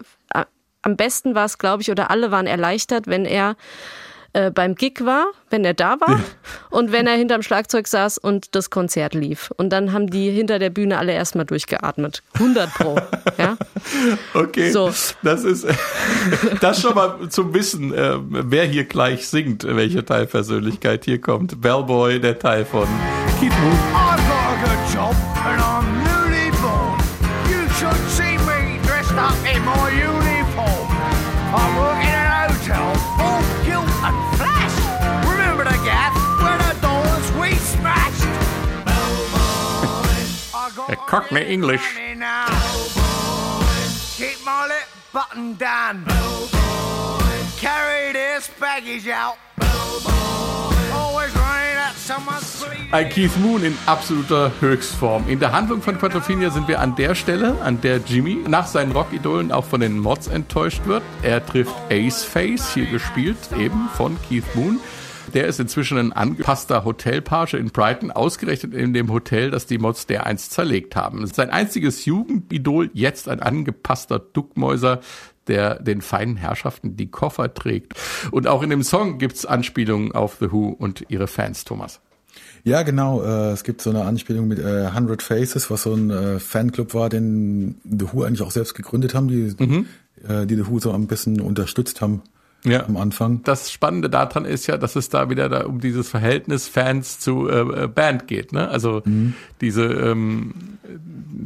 am besten war es, glaube ich, oder alle waren erleichtert, wenn er äh, beim Gig war, wenn er da war und wenn er hinterm Schlagzeug saß und das Konzert lief. Und dann haben die hinter der Bühne alle erstmal durchgeatmet. 100 pro. ja? (laughs) Okay, So. das ist (laughs) das schon mal zum Wissen, äh, wer hier gleich singt, welche Teilpersönlichkeit hier kommt. Bellboy, der Teil von Keith Moon. Cockney English. Keep my lip button down. Carry this baggage out. Always rain at someone's sleeve. Ein Keith Moon in absoluter Höchstform. In der Handlung von Quadrophenia sind wir an der Stelle, an der Jimmy nach seinen Rockidolen auch von den Mods enttäuscht wird. Er trifft Ace Face, hier gespielt eben von Keith Moon. Der ist inzwischen ein angepasster Hotelpage in Brighton, ausgerechnet in dem Hotel, das die Mods dereinst zerlegt haben. Sein einziges Jugendidol, jetzt ein angepasster Duckmäuser, der den feinen Herrschaften die Koffer trägt. Und auch in dem Song gibt's Anspielungen auf The Who und ihre Fans, Thomas. Ja, genau. Äh, es gibt so eine Anspielung mit äh, 100 Faces, was so ein äh, Fanclub war, den The Who eigentlich auch selbst gegründet haben, die, äh, die The Who so ein bisschen unterstützt haben Ja. am Anfang. das Spannende daran ist ja, dass es da wieder da um dieses Verhältnis Fans zu äh, äh, Band geht. Ne? Also diese, ähm,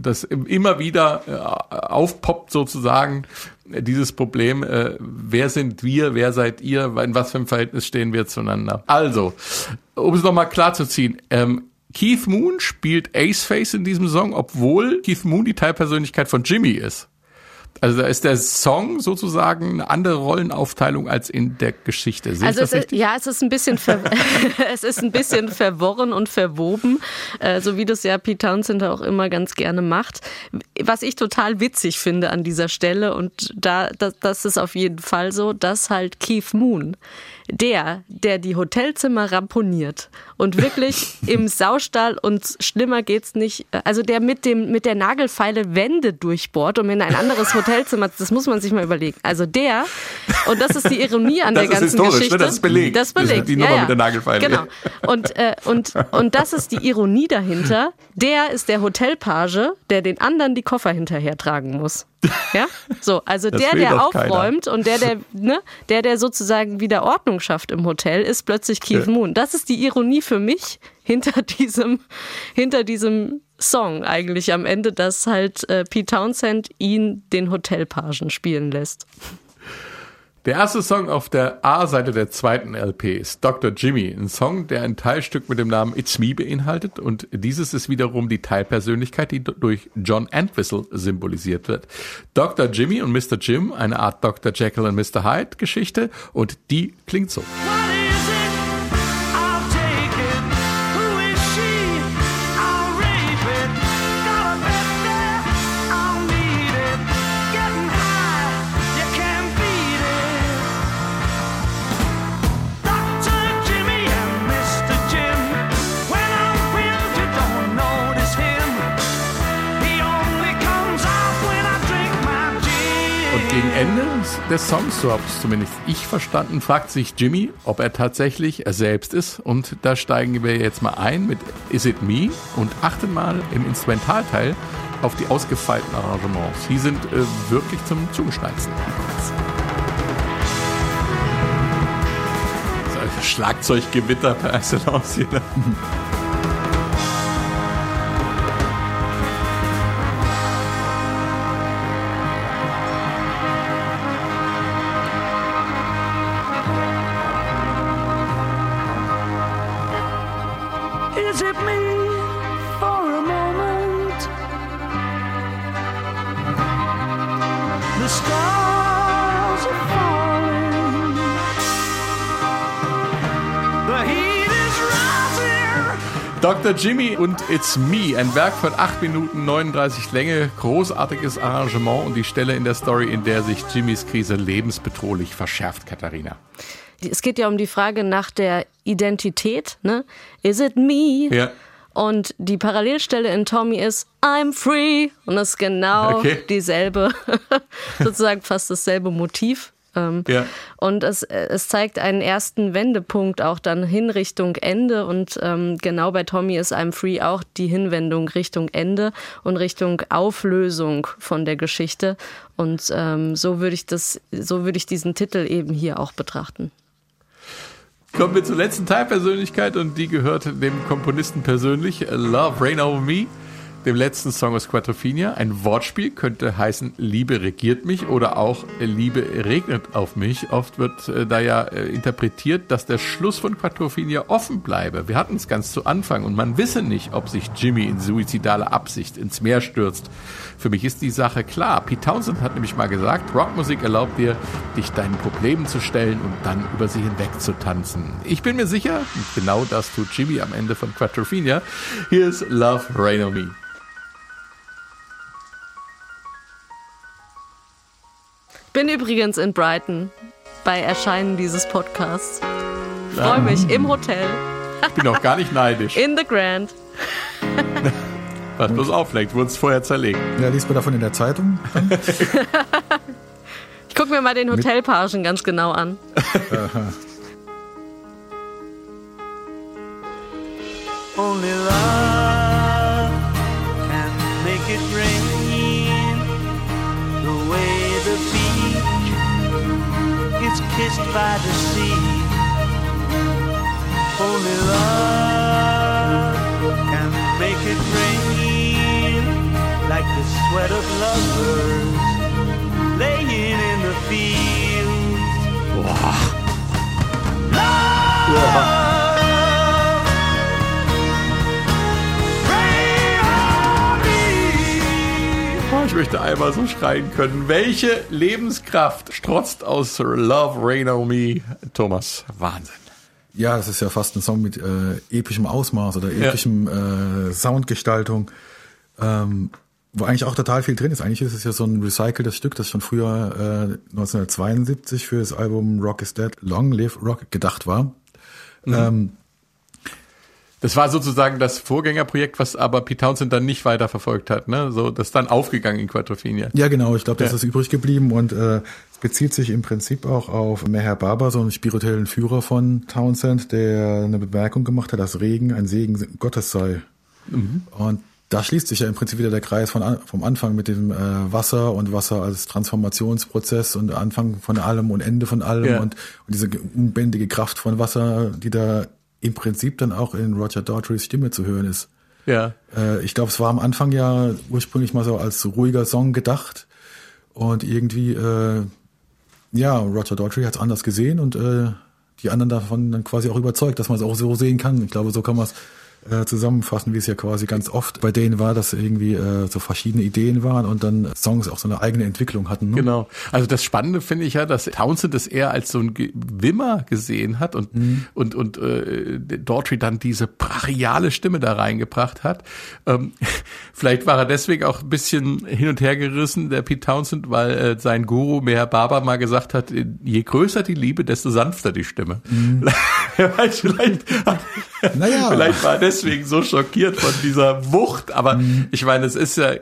das im- immer wieder äh, aufpoppt sozusagen äh, dieses Problem, äh, wer sind wir, wer seid ihr, in was für einem Verhältnis stehen wir zueinander. Also, um es nochmal klar zu ziehen, ähm, Keith Moon spielt Ace Face in diesem Song, obwohl Keith Moon die Teilpersönlichkeit von Jimmy ist. Also da ist der Song sozusagen eine andere Rollenaufteilung als in der Geschichte. Sehe Also es ist, ja, es ist ein bisschen (laughs) es ist ein bisschen verworren und verwoben, äh, so wie das ja Pete Townsend auch immer ganz gerne macht. Was ich total witzig finde an dieser Stelle und da das, das ist auf jeden Fall so, dass halt Keith Moon der, der die Hotelzimmer ramponiert und wirklich (laughs) im Saustall und schlimmer geht's nicht, also der mit dem mit der Nagelfeile Wände durchbohrt, um in ein anderes Hotelzimmer, das muss man sich mal überlegen. Also der und das ist die Ironie an Das der ganzen historisch, ne? Geschichte. Das ist belegt. Das ist Das ist belegt. die ja, Nummer ja. mit der Nagelfeile. Genau. Und, äh, und, und das ist die Ironie dahinter. Der ist der Hotelpage, der den anderen die Koffer hinterher tragen muss. Ja? So, also Das der, der doch keiner. aufräumt und der, der, ne, der, der sozusagen wieder Ordnung schafft im Hotel, ist plötzlich Keith Ja. Moon. Das ist die Ironie für mich hinter (laughs) diesem, hinter diesem Song eigentlich am Ende, dass halt äh, Pete Townsend ihn den Hotelpagen spielen lässt. Der erste Song auf der A-Seite der zweiten LP ist Dr. Jimmy, ein Song, der ein Teilstück mit dem Namen It's Me beinhaltet und dieses ist wiederum die Teilpersönlichkeit, die durch John Entwistle symbolisiert wird. Dr. Jimmy und Mr. Jim, eine Art Dr. Jekyll und Mr. Hyde Geschichte und die klingt so. What des Songs, so habe es zumindest ich verstanden, fragt sich Jimmy, ob er tatsächlich er selbst ist. Und da steigen wir jetzt mal ein mit Is It Me und achten mal im Instrumentalteil auf die ausgefeilten Arrangements. Die sind äh, wirklich zum ein Schlagzeuggewitter (laughs) per Excellence (laughs) Jimmy und It's Me, ein Werk von 8 Minuten 39 Länge, großartiges Arrangement und die Stelle in der Story, in der sich Jimmys Krise lebensbedrohlich verschärft, Katharina. Es geht ja um die Frage nach der Identität. Ne? Is it me? Ja. Und die Parallelstelle in Tommy ist I'm free. Und das ist genau Okay. dieselbe, (laughs) sozusagen fast dasselbe Motiv. Ähm, Ja. Und es, es zeigt einen ersten Wendepunkt auch dann hin Richtung Ende. Und ähm, genau bei Tommy ist I'm free auch die Hinwendung Richtung Ende und Richtung Auflösung von der Geschichte. Und ähm, so würde ich das, so würde ich diesen Titel eben hier auch betrachten. Kommen wir zur letzten Teilpersönlichkeit und die gehört dem Komponisten persönlich, Love Rain Over Me, dem letzten Song aus Quattrophenia. Ein Wortspiel könnte heißen, Liebe regiert mich oder auch Liebe regnet auf mich. Oft wird äh, da ja äh, interpretiert, dass der Schluss von Quattrophenia offen bleibe. Wir hatten es ganz zu Anfang und man wisse nicht, ob sich Jimmy in suizidaler Absicht ins Meer stürzt. Für mich ist die Sache klar. Pete Townsend hat nämlich mal gesagt, Rockmusik erlaubt dir, dich deinen Problemen zu stellen und dann über sie hinweg zu tanzen. Ich bin mir sicher, genau das tut Jimmy am Ende von Quattrophenia. Hier ist Love Rain on Me. Bin übrigens in Brighton bei Erscheinen dieses Podcasts. Freue mich im Hotel, Ich bin auch gar nicht neidisch. in the Grand. (laughs) Was bloß auf, vielleicht wurde es vorher zerlegt. Ja, liest man davon in der Zeitung? (laughs) Ich gucke mir mal den Hotelpagen ganz genau an. Only love can make it rain. The way is kissed by the sea. Only love can make it rain. Like the sweat of lovers laying in the fields. Love. Rain ich möchte einmal so schreien können. Welche Lebenskraft strotzt aus Love Rain on Me? Thomas, Wahnsinn. Ja, das ist ja fast ein Song mit äh, epischem Ausmaß oder epischem äh, Soundgestaltung, ähm, wo eigentlich auch total viel drin ist. Eigentlich ist es ja so ein recyceltes Stück, das schon früher äh, 1972 für das Album Rock is Dead, Long Live Rock gedacht war. Ähm, Das war sozusagen das Vorgängerprojekt, was aber Pete Townsend dann nicht weiter verfolgt hat. Ne? So, das ist dann aufgegangen in Quattrophenia. ja, genau, ich glaube, das Ja. ist übrig geblieben und äh, es bezieht sich im Prinzip auch auf Meher Baba, so einen spirituellen Führer von Townsend, der eine Bemerkung gemacht hat, dass Regen ein Segen Gottes sei. Und da schließt sich ja im Prinzip wieder der Kreis von, vom Anfang mit dem äh, Wasser und Wasser als Transformationsprozess und Anfang von allem und Ende von allem Ja. und, und diese unbändige Kraft von Wasser, die da im Prinzip dann auch in Roger Daughtry's Stimme zu hören ist. Ja. Äh, ich glaube, es war am Anfang ja ursprünglich mal so als ruhiger Song gedacht und irgendwie, äh, ja, Roger Daughtry hat es anders gesehen und äh, die anderen davon dann quasi auch überzeugt, dass man es auch so sehen kann. Ich glaube, so kann man es äh, zusammenfassen, wie es ja quasi ganz oft bei denen war, dass irgendwie äh, so verschiedene Ideen waren und dann Songs auch so eine eigene Entwicklung hatten. Ne? Genau. Also das Spannende finde ich ja, dass Townsend es eher als so ein Wimmer gesehen hat und und und äh, Daughtry dann diese brachiale Stimme da reingebracht hat. Ähm, (laughs) vielleicht war er deswegen auch ein bisschen hin und her gerissen, der Pete Townsend, weil äh, sein Guru Meher Baba mal gesagt hat, äh, je größer die Liebe, desto sanfter die Stimme. Wer weiß, (laughs) vielleicht, Naja. (laughs) vielleicht war er deswegen so schockiert von dieser Wucht. Aber ich meine, es ist ja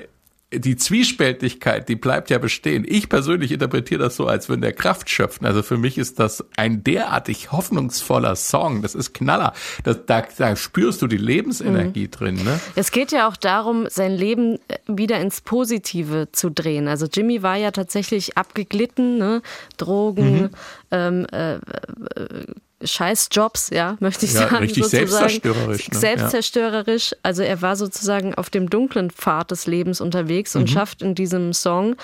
die Zwiespältigkeit, die bleibt ja bestehen. Ich persönlich interpretiere das so, als würde der Kraft schöpfen. Also für mich ist das ein derartig hoffnungsvoller Song. Das ist Knaller. Das, da, da spürst du die Lebensenergie drin. Ne? Es geht ja auch darum, sein Leben äh, wieder ins Positive zu drehen. Also Jimmy war ja tatsächlich abgeglitten, ne? Drogen, ähm, äh, äh, Scheißjobs, ja, möchte ich Ja, sagen. richtig sozusagen. selbstzerstörerisch, ne? Selbstzerstörerisch. Also er war sozusagen auf dem dunklen Pfad des Lebens unterwegs Mhm. und schafft in diesem Song,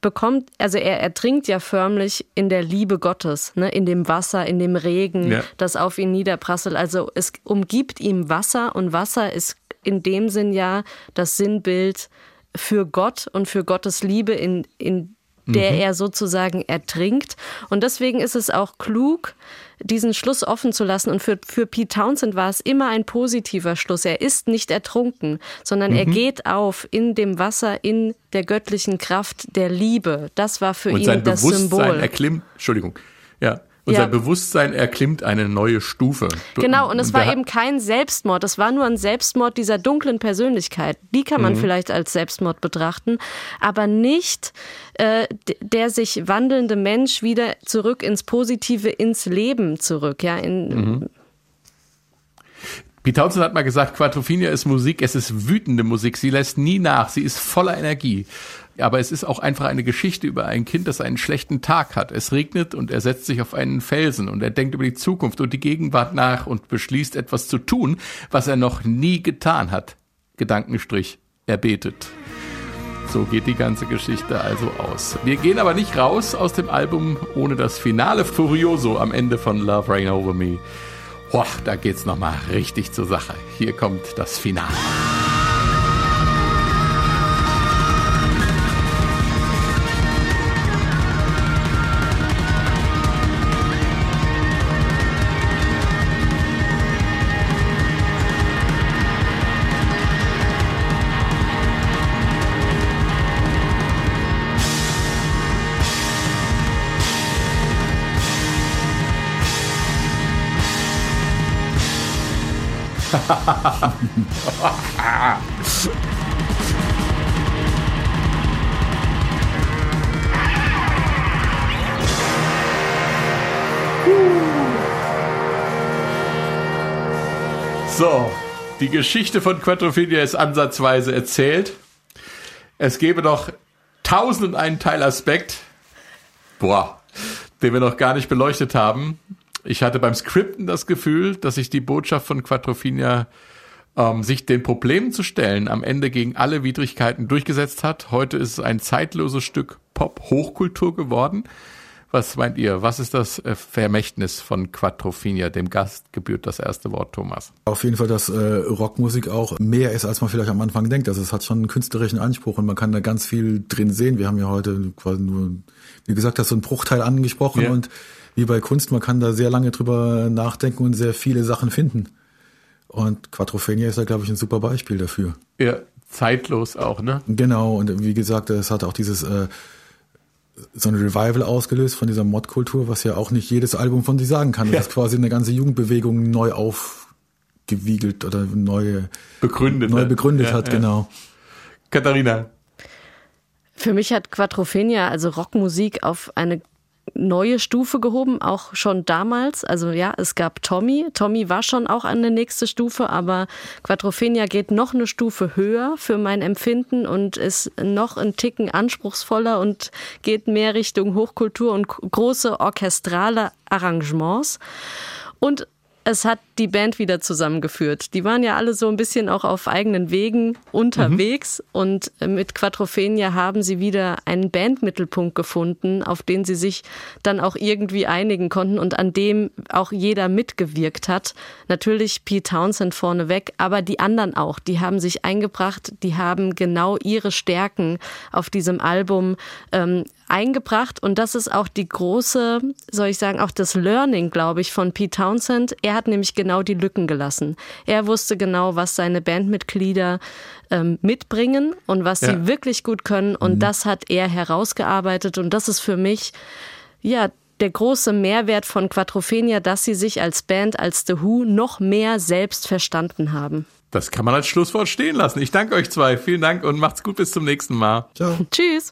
bekommt, also er ertrinkt ja förmlich in der Liebe Gottes, ne, in dem Wasser, in dem Regen, Ja. das auf ihn niederprasselt. Also es umgibt ihm Wasser und Wasser ist in dem Sinn ja das Sinnbild für Gott und für Gottes Liebe, in, in der er sozusagen ertrinkt. Und deswegen ist es auch klug, diesen Schluss offen zu lassen. Und für, für Pete Townsend war es immer ein positiver Schluss. Er ist nicht ertrunken, sondern er geht auf in dem Wasser, in der göttlichen Kraft der Liebe. Das war für Und ihn das Symbol. erklimmt, Entschuldigung, ja. Und Ja. sein Bewusstsein erklimmt eine neue Stufe. Genau, und es war eben kein Selbstmord. Es war nur ein Selbstmord dieser dunklen Persönlichkeit. Die kann Mhm. man vielleicht als Selbstmord betrachten, aber nicht äh, der sich wandelnde Mensch wieder zurück ins Positive, ins Leben zurück. Ja, in, Mhm. Pete Townsend hat mal gesagt, Quadrophenia ist Musik, es ist wütende Musik, sie lässt nie nach, sie ist voller Energie. Aber es ist auch einfach eine Geschichte über ein Kind, das einen schlechten Tag hat. Es regnet und er setzt sich auf einen Felsen und er denkt über die Zukunft und die Gegenwart nach und beschließt etwas zu tun, was er noch nie getan hat. Gedankenstrich, er betet. So geht die ganze Geschichte also aus. Wir gehen aber nicht raus aus dem Album ohne das Finale Furioso am Ende von Love Rain Over Me. Boah, da geht's nochmal richtig zur Sache. Hier kommt das Finale. Geschichte von Quadrophenia ist ansatzweise erzählt. Es gäbe noch tausend und einen Teilaspekt, boah, den wir noch gar nicht beleuchtet haben. Ich hatte beim Skripten das Gefühl, dass sich die Botschaft von Quadrophenia ähm, sich den Problemen zu stellen, am Ende gegen alle Widrigkeiten durchgesetzt hat. Heute ist es ein zeitloses Stück Pop-Hochkultur geworden. Was meint ihr? Was ist das äh, Vermächtnis von Quadrophenia? Dem Gast gebührt das erste Wort, Thomas. Auf jeden Fall, dass äh, Rockmusik auch mehr ist, als man vielleicht am Anfang denkt. Also es hat schon einen künstlerischen Anspruch und man kann da ganz viel drin sehen. Wir haben ja heute quasi nur, wie gesagt, das so ein Bruchteil angesprochen Ja. und wie bei Kunst, man kann da sehr lange drüber nachdenken und sehr viele Sachen finden. Und Quadrophenia ist da, glaube ich, ein super Beispiel dafür. Ja, zeitlos auch, ne? Genau, und wie gesagt, es hat auch dieses äh, so ein Revival ausgelöst von dieser Mod-Kultur, was ja auch nicht jedes Album von sich sagen kann. Das Ja. ist quasi eine ganze Jugendbewegung neu aufgewiegelt oder neu, Begründet. neu hat. begründet Ja, hat, ja. genau. Katharina. Für mich hat Quadrophenia, also Rockmusik, auf eine neue Stufe gehoben, auch schon damals. Also ja, es gab Tommy. Tommy war schon auch an der nächste Stufe, aber Quadrophenia geht noch eine Stufe höher für mein Empfinden und ist noch ein Ticken anspruchsvoller und geht mehr Richtung Hochkultur und große orchestrale Arrangements. Und es hat die Band wieder zusammengeführt. Die waren ja alle so ein bisschen auch auf eigenen Wegen unterwegs und mit Quadrophenia haben sie wieder einen Bandmittelpunkt gefunden, auf den sie sich dann auch irgendwie einigen konnten und an dem auch jeder mitgewirkt hat. Natürlich Pete Townsend vorneweg, aber die anderen auch. Die haben sich eingebracht, die haben genau ihre Stärken auf diesem Album ähm, eingebracht und das ist auch die große, soll ich sagen, auch das Learning, glaube ich, von Pete Townsend. Er hat nämlich genau die Lücken gelassen. Er wusste genau, was seine Bandmitglieder ähm, mitbringen und was Ja. sie wirklich gut können und das hat er herausgearbeitet und das ist für mich, ja, der große Mehrwert von Quadrophenia, dass sie sich als Band, als The Who noch mehr selbst verstanden haben. Das kann man als Schlusswort stehen lassen. Ich danke euch zwei. Vielen Dank und macht's gut bis zum nächsten Mal. Ciao. Tschüss!